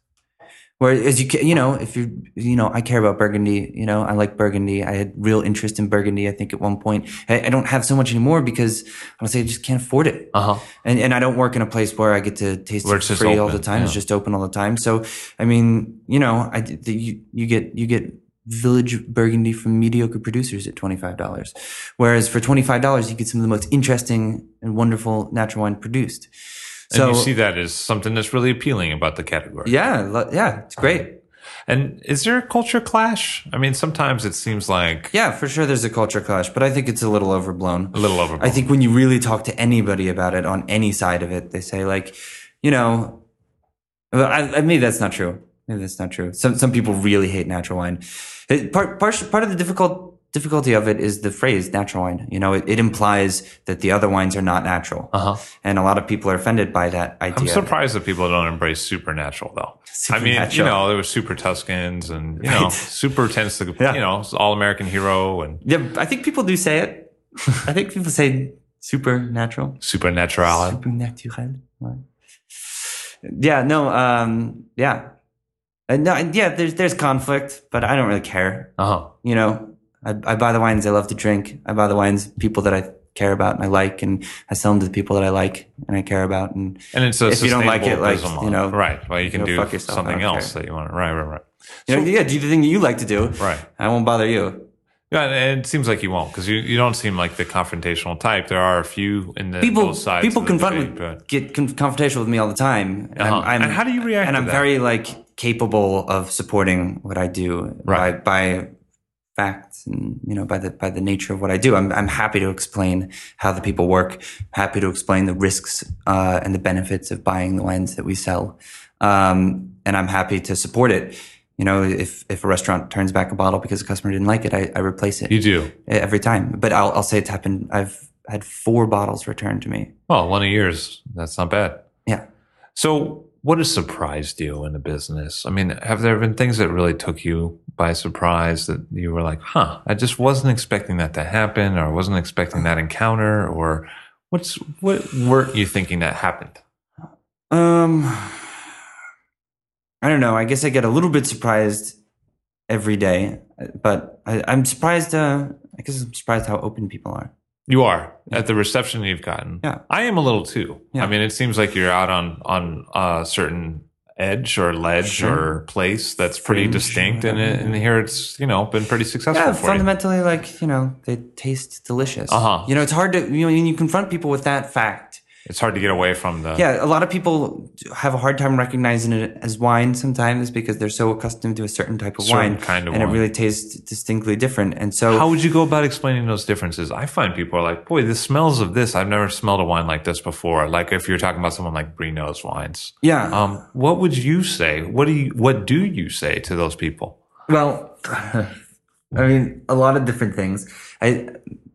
[SPEAKER 2] Whereas you you know if you you know I care about Burgundy you know I like Burgundy I had real interest in Burgundy I think at one point I, I don't have so much anymore because honestly I just can't afford it
[SPEAKER 1] Uh huh.
[SPEAKER 2] and and I don't work in a place where I get to taste
[SPEAKER 1] Where
[SPEAKER 2] it free all the time. It's just open all the time. So I mean, you know, I the, you you get you get village Burgundy from mediocre producers at twenty five dollars, whereas for twenty five dollars you get some of the most interesting and wonderful natural wine produced. So
[SPEAKER 1] and you see that as something that's really appealing about the category.
[SPEAKER 2] yeah, yeah, it's great.
[SPEAKER 1] Um, and is there a culture clash? I mean, sometimes it seems like
[SPEAKER 2] Yeah, for sure. There's a culture clash, but I think it's a little overblown.
[SPEAKER 1] a little overblown.
[SPEAKER 2] I think when you really talk to anybody about it on any side of it, they say like, you know, I, I, maybe that's not true. Maybe that's not true. Some some people really hate natural wine. It, part part part of the difficult difficulty of it is the phrase natural wine. You know, it, it implies that the other wines are not natural,
[SPEAKER 1] Uh-huh.
[SPEAKER 2] and a lot of people are offended by that idea.
[SPEAKER 1] I'm surprised that people don't embrace supernatural though. I mean, you know, there were super Tuscans and, you know,
[SPEAKER 2] Right.
[SPEAKER 1] super tends to,
[SPEAKER 2] Yeah.
[SPEAKER 1] you know, all American hero and
[SPEAKER 2] Yeah, I think people do say it. I think people say supernatural.
[SPEAKER 1] supernatural.
[SPEAKER 2] Supernatural. Ouais. Yeah, no, um, yeah. Uh, no, yeah, there's there's conflict, but I don't really care.
[SPEAKER 1] Uh huh.
[SPEAKER 2] You know, I, I buy the wines I love to drink. I buy the wines people that I care about and I like, and I sell them to the people that I like and I care about. And
[SPEAKER 1] And it's
[SPEAKER 2] If you don't like it, like, you know,
[SPEAKER 1] right. Well, you can
[SPEAKER 2] go
[SPEAKER 1] do
[SPEAKER 2] yourself.
[SPEAKER 1] Something else
[SPEAKER 2] care.
[SPEAKER 1] that you want. Right, right, right.
[SPEAKER 2] you know, yeah, do the thing that you like to do.
[SPEAKER 1] Right.
[SPEAKER 2] I won't bother you.
[SPEAKER 1] Yeah, and it seems like you won't because you, you don't seem like the confrontational type. There are a few in the
[SPEAKER 2] People
[SPEAKER 1] both sides.
[SPEAKER 2] people confront
[SPEAKER 1] debate,
[SPEAKER 2] with, get con- confrontational with me all the time. And
[SPEAKER 1] Uh-huh.
[SPEAKER 2] I'm, I'm,
[SPEAKER 1] And how do you react
[SPEAKER 2] And I'm
[SPEAKER 1] that?
[SPEAKER 2] very like capable of supporting what I do
[SPEAKER 1] Right.
[SPEAKER 2] by by facts and you know by the by the nature of what I do. I'm I'm happy to explain how the people work. Happy to explain the risks uh, and the benefits of buying the wines that we sell. Um, and I'm happy to support it. You know, if if a restaurant turns back a bottle because a customer didn't like it, I, I replace it
[SPEAKER 1] You do.
[SPEAKER 2] every time. But I'll I'll say it's happened. I've had four bottles returned to me.
[SPEAKER 1] Well, one of yours. That's not bad.
[SPEAKER 2] Yeah.
[SPEAKER 1] So, what has surprised you in the business? I mean, have there been things that really took you by surprise that you were like, huh, I just wasn't expecting that to happen or I wasn't expecting that encounter or what's, what weren't you thinking that happened?
[SPEAKER 2] Um, I don't know. I guess I get a little bit surprised every day, but I, I'm surprised. Uh, I guess I'm surprised how open people are.
[SPEAKER 1] You are at the reception you've gotten.
[SPEAKER 2] Yeah.
[SPEAKER 1] I am a little too.
[SPEAKER 2] Yeah.
[SPEAKER 1] I mean, it seems like you're out on on a certain edge or ledge
[SPEAKER 2] Sure.
[SPEAKER 1] or place that's pretty
[SPEAKER 2] Fringe,
[SPEAKER 1] distinct, and, it, and here it's you know been pretty successful
[SPEAKER 2] Yeah,
[SPEAKER 1] for you.
[SPEAKER 2] fundamentally, like you know, they taste delicious.
[SPEAKER 1] Uh-huh.
[SPEAKER 2] You know, it's hard to you know when you confront people with that fact.
[SPEAKER 1] It's hard to get away from the.
[SPEAKER 2] Yeah, a lot of people have a hard time recognizing it as wine sometimes because they're so accustomed to a certain type of
[SPEAKER 1] Certain
[SPEAKER 2] wine,
[SPEAKER 1] kind of
[SPEAKER 2] and
[SPEAKER 1] wine.
[SPEAKER 2] it really tastes distinctly different. And so,
[SPEAKER 1] How would you go about explaining those differences? I find people are like, boy, the smells of this. I've never smelled a wine like this before. Like if you're talking about someone like Brignot's wines.
[SPEAKER 2] yeah,
[SPEAKER 1] Um, what would you say? What do you what do you say to those people?
[SPEAKER 2] Well, I mean, a lot of different things. I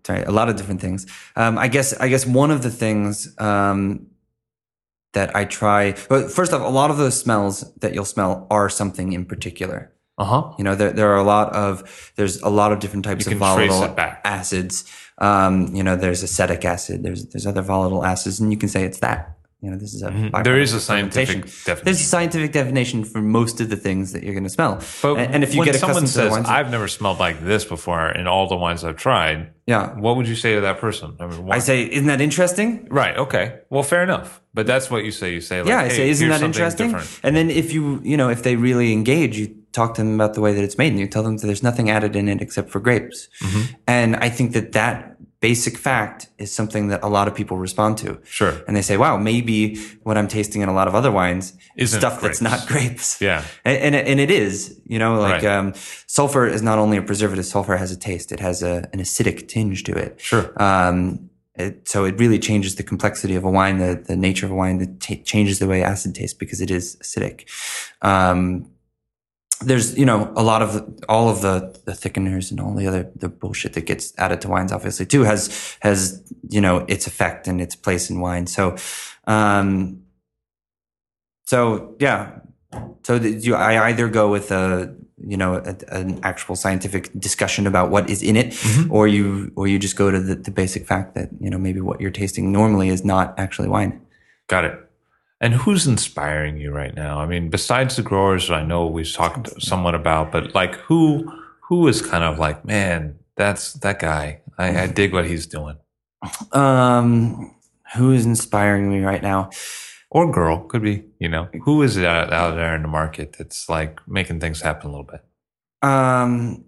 [SPEAKER 2] sorry, a lot of different things. Um, I guess I guess one of the things um, that I try. Well, first off, a lot of those smells that you'll smell are something in particular.
[SPEAKER 1] Uh huh.
[SPEAKER 2] You know, there there are a lot of there's a lot of different types of volatile acids. Um, you know, there's acetic acid. There's there's other volatile acids, and you can say it's that. You know, this is a byproduct
[SPEAKER 1] There is a scientific definition.
[SPEAKER 2] There's a scientific definition for most of the things that you're going to smell.
[SPEAKER 1] But
[SPEAKER 2] and, and if you get
[SPEAKER 1] someone
[SPEAKER 2] accustomed to the
[SPEAKER 1] says, "I've never smelled like this before," in all the wines I've tried,
[SPEAKER 2] yeah,
[SPEAKER 1] what would you say to that person? I mean, why?
[SPEAKER 2] I say, isn't that interesting?
[SPEAKER 1] right, okay, well, fair enough. But that's what you say. You say, like,
[SPEAKER 2] yeah, I
[SPEAKER 1] hey,
[SPEAKER 2] say, isn't that interesting?
[SPEAKER 1] different.
[SPEAKER 2] And then if you, you know, if they really engage, you talk to them about the way that it's made, and you tell them that there's nothing added in it except for grapes.
[SPEAKER 1] Mm-hmm.
[SPEAKER 2] And I think that that basic fact is something that a lot of people respond to.
[SPEAKER 1] Sure.
[SPEAKER 2] And they say, wow, maybe what I'm tasting in a lot of other wines is stuff that's not grapes.
[SPEAKER 1] Yeah.
[SPEAKER 2] And, and, and it is, you know, like
[SPEAKER 1] Right.
[SPEAKER 2] um, sulfur is not only a preservative, sulfur has a taste. It has a, an acidic tinge to it.
[SPEAKER 1] Sure.
[SPEAKER 2] Um, it, so it really changes the complexity of a wine, the, the nature of a wine, that changes the way acid tastes because it is acidic. Um, there's, you know, a lot of all of the, the thickeners and all the other the bullshit that gets added to wines, obviously too, has has you know its effect and its place in wine. So, um, so yeah, so the, you, I either go with a you know a, an actual scientific discussion about what is in it, or you or you just go to the, the basic fact that you know maybe what you're tasting normally is not actually wine.
[SPEAKER 1] Got it. And who's inspiring you right now? I mean, besides the growers, I know we've talked somewhat about, but like who who is kind of like, man, that's that guy. I, I dig what he's doing.
[SPEAKER 2] Um, who is inspiring me right now?
[SPEAKER 1] Or girl, could be, you know. Who is it out, out there in the market that's like making things happen a little bit?
[SPEAKER 2] Um,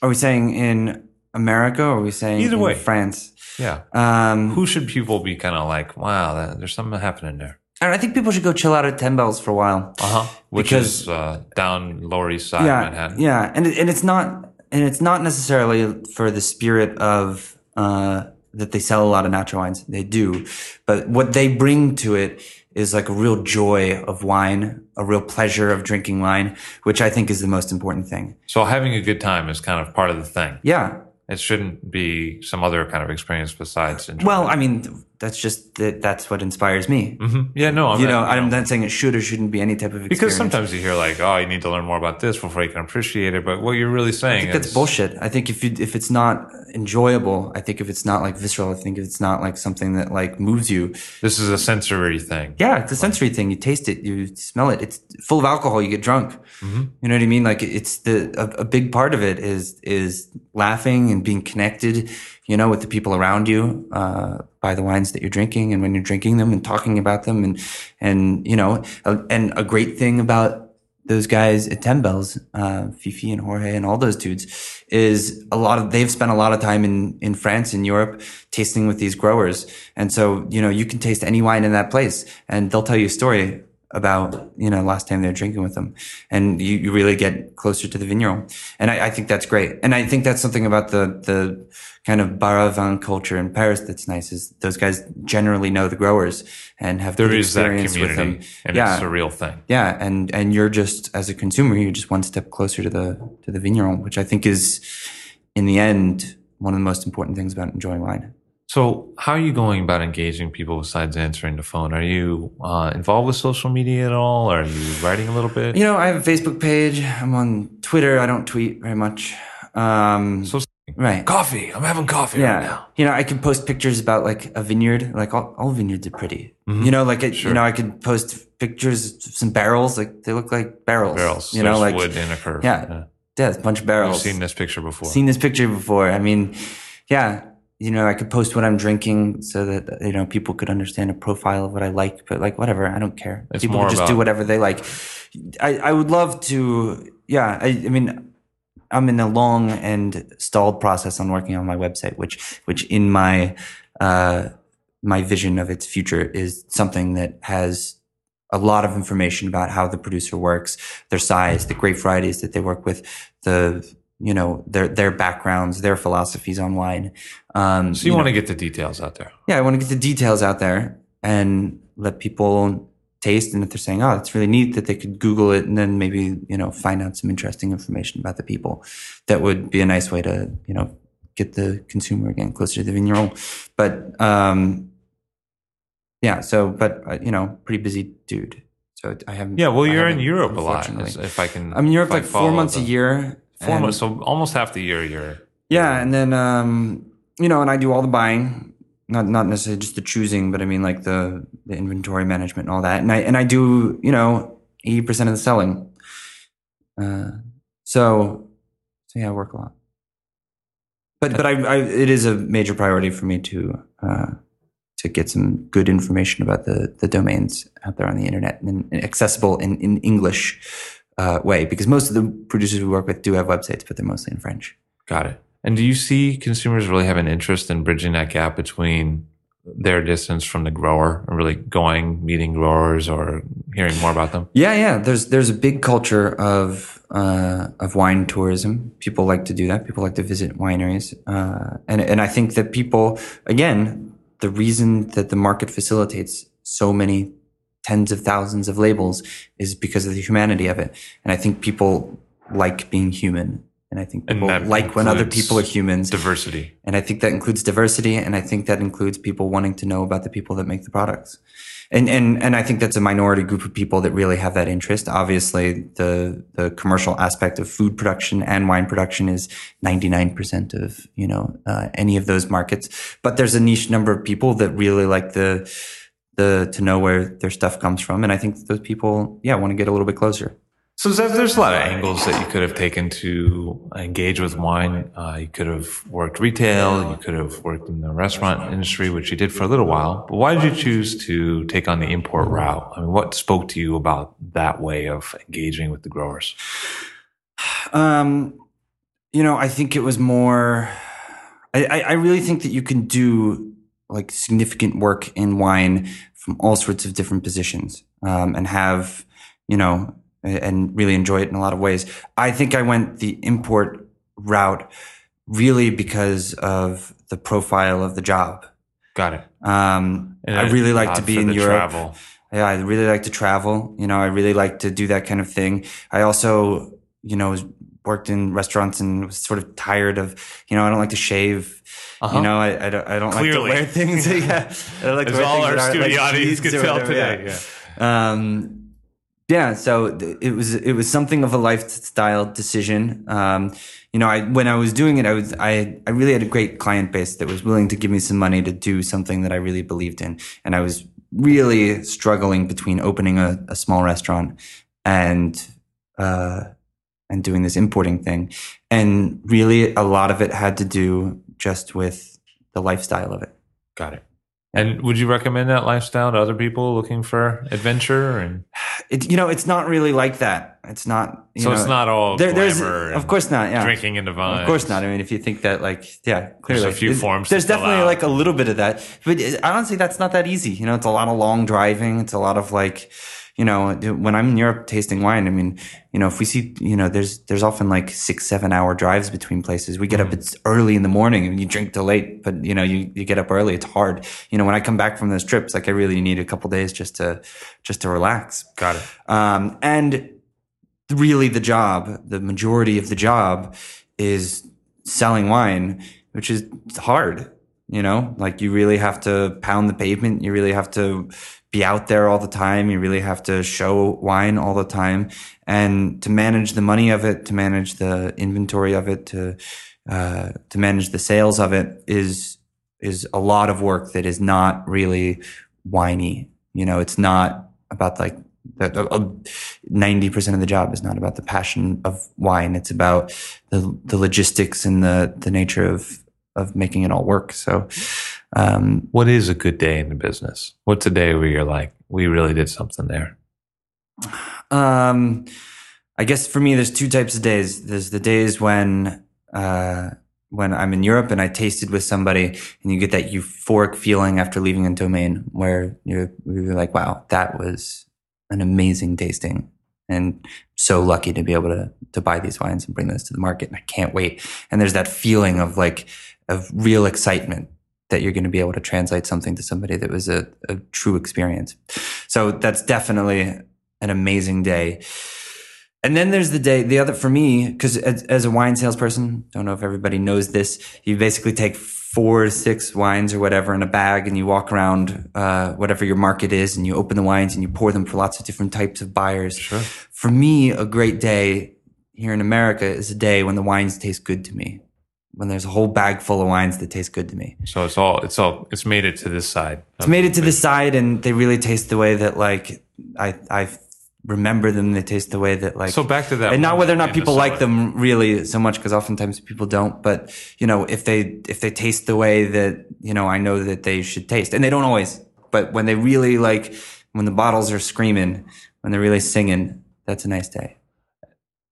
[SPEAKER 2] are we saying in America or are we saying
[SPEAKER 1] Either
[SPEAKER 2] in
[SPEAKER 1] way.
[SPEAKER 2] France?
[SPEAKER 1] Yeah.
[SPEAKER 2] Um,
[SPEAKER 1] Who should people be kind of like, wow, that, there's something happening there?
[SPEAKER 2] And I think people should go chill out at Ten Bells for a while.
[SPEAKER 1] Uh huh. Which
[SPEAKER 2] Because-
[SPEAKER 1] is uh, down Lower East Side,
[SPEAKER 2] yeah,
[SPEAKER 1] Manhattan.
[SPEAKER 2] yeah, and it, and it's not and it's not necessarily for the spirit of uh, that they sell a lot of natural wines. They do, but what they bring to it is like a real joy of wine, a real pleasure of drinking wine, which I think is the most important thing.
[SPEAKER 1] So having a good time is kind of part of the thing.
[SPEAKER 2] Yeah.
[SPEAKER 1] It shouldn't be some other kind of experience besides enjoying.
[SPEAKER 2] Well, I mean, that's just that. That's what inspires me.
[SPEAKER 1] Mhm. yeah, no, I'm
[SPEAKER 2] You
[SPEAKER 1] not-
[SPEAKER 2] know, I'm not saying it should or shouldn't be any type of experience.
[SPEAKER 1] because sometimes you hear like, oh, you need to learn more about this before you can appreciate it. But what you're really saying
[SPEAKER 2] I think that's bullshit. I think if you if it's not enjoyable, I think if it's not like visceral, I think if it's not like something that like moves you,
[SPEAKER 1] this is a sensory thing.
[SPEAKER 2] yeah, it's a sensory thing. You taste it, you smell it. It's full of alcohol. You get drunk.
[SPEAKER 1] Mm-hmm.
[SPEAKER 2] You know what I mean? Like it's the a, a big part of it is is laughing and being connected. You know, with the people around you uh, by the wines that you're drinking, and when you're drinking them and talking about them, and and you know, a, and a great thing about those guys at Ten uh, Fifi and Jorge and all those dudes, is a lot of they've spent a lot of time in in France and Europe tasting with these growers, and so you know you can taste any wine in that place, and they'll tell you a story about you know last time they were drinking with them, and you, you really get closer to the vigneron, and I, I think that's great, and I think that's something about the the kind of bar à vin culture in Paris that's nice is those guys generally know the growers and have
[SPEAKER 1] There is that
[SPEAKER 2] experience with
[SPEAKER 1] community,
[SPEAKER 2] them.
[SPEAKER 1] and
[SPEAKER 2] yeah,
[SPEAKER 1] it's a real thing.
[SPEAKER 2] yeah, and and you're just as a consumer, you're just one step closer to the to the vigneron, which I think is, in the end, one of the most important things about enjoying wine.
[SPEAKER 1] So, how are you going about engaging people besides answering the phone? Are you uh, involved with social media at all? Are you writing a little bit?
[SPEAKER 2] You know, I have a Facebook page. I'm on Twitter. I don't tweet very much. Um,
[SPEAKER 1] So,
[SPEAKER 2] right.
[SPEAKER 1] coffee. I'm having coffee
[SPEAKER 2] Yeah.
[SPEAKER 1] right now.
[SPEAKER 2] You know, I can post pictures about like a vineyard. Like all, all vineyards are pretty.
[SPEAKER 1] Mm-hmm.
[SPEAKER 2] You know, like it, you know, I could post pictures of some barrels. Like they look like barrels.
[SPEAKER 1] Barrels.
[SPEAKER 2] You know, like
[SPEAKER 1] wood in a curve.
[SPEAKER 2] yeah. yeah, it's a bunch of barrels.
[SPEAKER 1] I've seen this picture before.
[SPEAKER 2] seen this picture before. I mean, yeah, you know, I could post what I'm drinking so that you know people could understand a profile of what I like. But like, whatever, I don't care.
[SPEAKER 3] It's
[SPEAKER 2] people
[SPEAKER 3] more
[SPEAKER 2] just
[SPEAKER 3] about-
[SPEAKER 2] do whatever they like. I, I would love to. Yeah, I, I mean, I'm in a long and stalled process on working on my website, which which in my uh, my vision of its future is something that has a lot of information about how the producer works, their size, the great varieties that they work with, the you know their their backgrounds, their philosophies on wine. Um,
[SPEAKER 3] So you,
[SPEAKER 2] know,
[SPEAKER 3] want to get the details out there.
[SPEAKER 2] yeah, I want to get the details out there and let people taste. And if they're saying, "Oh, it's really neat," that they could Google it and then maybe you know find out some interesting information about the people. That would be a nice way to you know get the consumer again closer to the vigneron. But um, yeah, so but uh, you know, pretty busy dude. So I haven't.
[SPEAKER 3] Yeah, well, you're in Europe a lot. If I can,
[SPEAKER 2] I'm in Europe like four months a year.
[SPEAKER 3] Four months, so almost half the year you're.
[SPEAKER 2] yeah, and then um, you know, and I do all the buying, not not necessarily just the choosing, but I mean like the the inventory management and all that, and I and I do you know eighty percent of the selling. Uh, so so yeah, I work a lot. But but I, I it is a major priority for me to uh, to get some good information about the the domains out there on the internet and, and accessible in in English uh, way because most of the producers we work with do have websites, but they're mostly in French.
[SPEAKER 3] Got it. And do you see consumers really have an interest in bridging that gap between their distance from the grower and really going, meeting growers or hearing more about them?
[SPEAKER 2] Yeah, yeah. There's there's a big culture of uh, of wine tourism. People like to do that. People like to visit wineries, uh, and and I think that people again, the reason that the market facilitates so many tens of thousands of labels is because of the humanity of it. And I think people like being human, and I think people like when other people are humans.
[SPEAKER 3] Diversity.
[SPEAKER 2] And I think that includes diversity, and I think that includes people wanting to know about the people that make the products. And and and I think that's a minority group of people that really have that interest. Obviously, the the commercial aspect of food production and wine production is ninety nine percent of you know uh, any of those markets. But there's a niche number of people that really like the the to know where their stuff comes from, and I think those people, yeah, want to get a little bit closer.
[SPEAKER 3] So there's, there's a lot of angles that you could have taken to engage with wine. Uh, you could have worked retail. You could have worked in the restaurant industry, which you did for a little while. But why did you choose to take on the import route? I mean, what spoke to you about that way of engaging with the growers?
[SPEAKER 2] Um, you know, I think it was more. I, I really think that you can do like significant work in wine from all sorts of different positions, um, and have you know, and really enjoy it in a lot of ways. I think I went the import route really because of the profile of the job.
[SPEAKER 3] Got it.
[SPEAKER 2] Um, I really like to be in Europe.
[SPEAKER 3] Travel.
[SPEAKER 2] Yeah, I really like to travel. You know, I really like to do that kind of thing. I also, you know, worked in restaurants and was sort of tired of, you know, I don't like to shave.
[SPEAKER 3] Uh-huh.
[SPEAKER 2] You know, I, I don't, I don't
[SPEAKER 3] Clearly.
[SPEAKER 2] like to wear things. yeah, I like to
[SPEAKER 3] As
[SPEAKER 2] wear
[SPEAKER 3] all
[SPEAKER 2] things
[SPEAKER 3] our studio
[SPEAKER 2] like,
[SPEAKER 3] audience could tell
[SPEAKER 2] whatever,
[SPEAKER 3] today.
[SPEAKER 2] yeah. Um, yeah, so it was it was something of a lifestyle decision. Um, you know, I when I was doing it, I was I I really had a great client base that was willing to give me some money to do something that I really believed in, and I was really struggling between opening a, a small restaurant and uh, and doing this importing thing, and really a lot of it had to do just with the lifestyle of it.
[SPEAKER 3] Got it. And would you recommend that lifestyle to other people looking for adventure? And
[SPEAKER 2] It, you know, it's not really like that. It's not. You
[SPEAKER 3] so
[SPEAKER 2] know,
[SPEAKER 3] it's not all
[SPEAKER 2] there- there's of course not. Yeah,
[SPEAKER 3] drinking into vines.
[SPEAKER 2] Of course not. I mean, if you think that, like, yeah, clearly, there's
[SPEAKER 3] a few forms
[SPEAKER 2] There's definitely like a little bit of that, but it- honestly, that's not that easy. You know, it's a lot of long driving. It's a lot of like, you know, when I'm in Europe tasting wine, I mean, you know, if we see, you know, there's there's often like six, seven hour drives between places. We get
[SPEAKER 3] Mm.
[SPEAKER 2] up it's early in the morning and you drink till late, but you know, you you get up early. It's hard. You know, when I come back from those trips, like I really need a couple days just to just to relax.
[SPEAKER 3] Got it.
[SPEAKER 2] Um, and really, the job, the majority of the job is selling wine, which is hard. You know, like you really have to pound the pavement. You really have to be out there all the time. You really have to show wine all the time. And to manage the money of it, to manage the inventory of it, to, uh, to manage the sales of it is, is a lot of work that is not really whiny. You know, it's not about like ninety percent of the job is not about the passion of wine. It's about the the logistics and the the nature of of making it all work. So, um,
[SPEAKER 1] What is a good day in the business? What's a day where you're like, we really did something there?
[SPEAKER 2] Um, I guess for me, there's two types of days. There's the days when uh, when I'm in Europe and I tasted with somebody, and you get that euphoric feeling after leaving a domain, where you're, you're like, "Wow, that was an amazing tasting," and so lucky to be able to to buy these wines and bring those to the market, and I can't wait. And there's that feeling of like of real excitement that you're going to be able to translate something to somebody that was a, a true experience. So that's definitely an amazing day. And then there's the day, the other for me, because as, as, a wine salesperson, don't know if everybody knows this, you basically take four to six wines or whatever in a bag and you walk around uh, whatever your market is and you open the wines and you pour them for lots of different types of buyers.
[SPEAKER 1] Sure.
[SPEAKER 2] For me, a great day here in America is a day when the wines taste good to me. When there's a whole bag full of wines that taste good to me.
[SPEAKER 1] So it's all, it's all, it's made it to this side.
[SPEAKER 2] It's made it to this side and they really taste the way that like I, I remember them. They taste the way that like.
[SPEAKER 1] So back to that.
[SPEAKER 2] And not whether or not people like them really so much, because oftentimes people don't. But you know, if they if they taste the way that you know, I know that they should taste, and they don't always. But when they really like, when the bottles are screaming, when they're really singing, that's a nice day.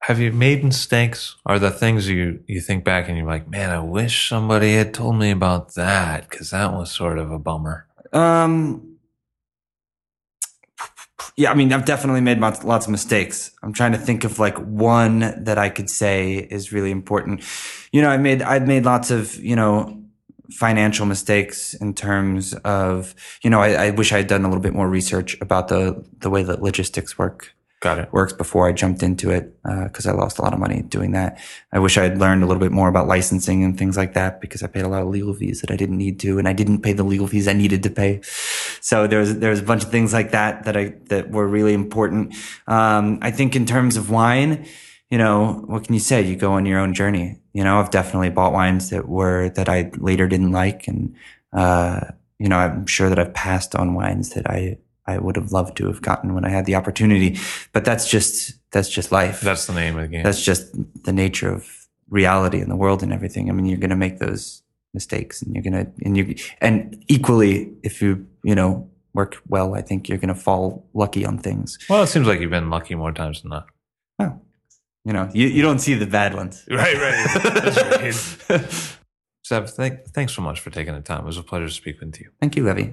[SPEAKER 1] Have you made mistakes? Are the things you you think back and you're like, man, I wish somebody had told me about that because that was sort of a bummer.
[SPEAKER 2] Um, yeah, I mean, I've definitely made lots of mistakes. I'm trying to think of like one that I could say is really important. You know, I made I've made lots of you know financial mistakes in terms of you know I, I wish I had done a little bit more research about the the way that logistics work.
[SPEAKER 1] Got it.
[SPEAKER 2] Works before I jumped into it because uh, I lost a lot of money doing that. I wish I had learned a little bit more about licensing and things like that because I paid a lot of legal fees that I didn't need to, and I didn't pay the legal fees I needed to pay. So there's there's a bunch of things like that that I that were really important. Um, I think in terms of wine, you know, what can you say? You go on your own journey. You know, I've definitely bought wines that were that I later didn't like, and uh, you know, I'm sure that I've passed on wines that I I would have loved to have gotten when I had the opportunity. But that's just that's just life.
[SPEAKER 1] That's the name of the game.
[SPEAKER 2] That's just the nature of reality and the world and everything. I mean, you're going to make those mistakes, and you're going to and you and equally, if you you know work well, I think you're going to fall lucky on things.
[SPEAKER 1] Well, it seems like you've been lucky more times than not.
[SPEAKER 2] Oh, you know, you, you don't see the bad ones.
[SPEAKER 1] Right, right. That's right. Zev, thank, thanks so much for taking the time. It was a pleasure to speak with you.
[SPEAKER 2] Thank you, Levi.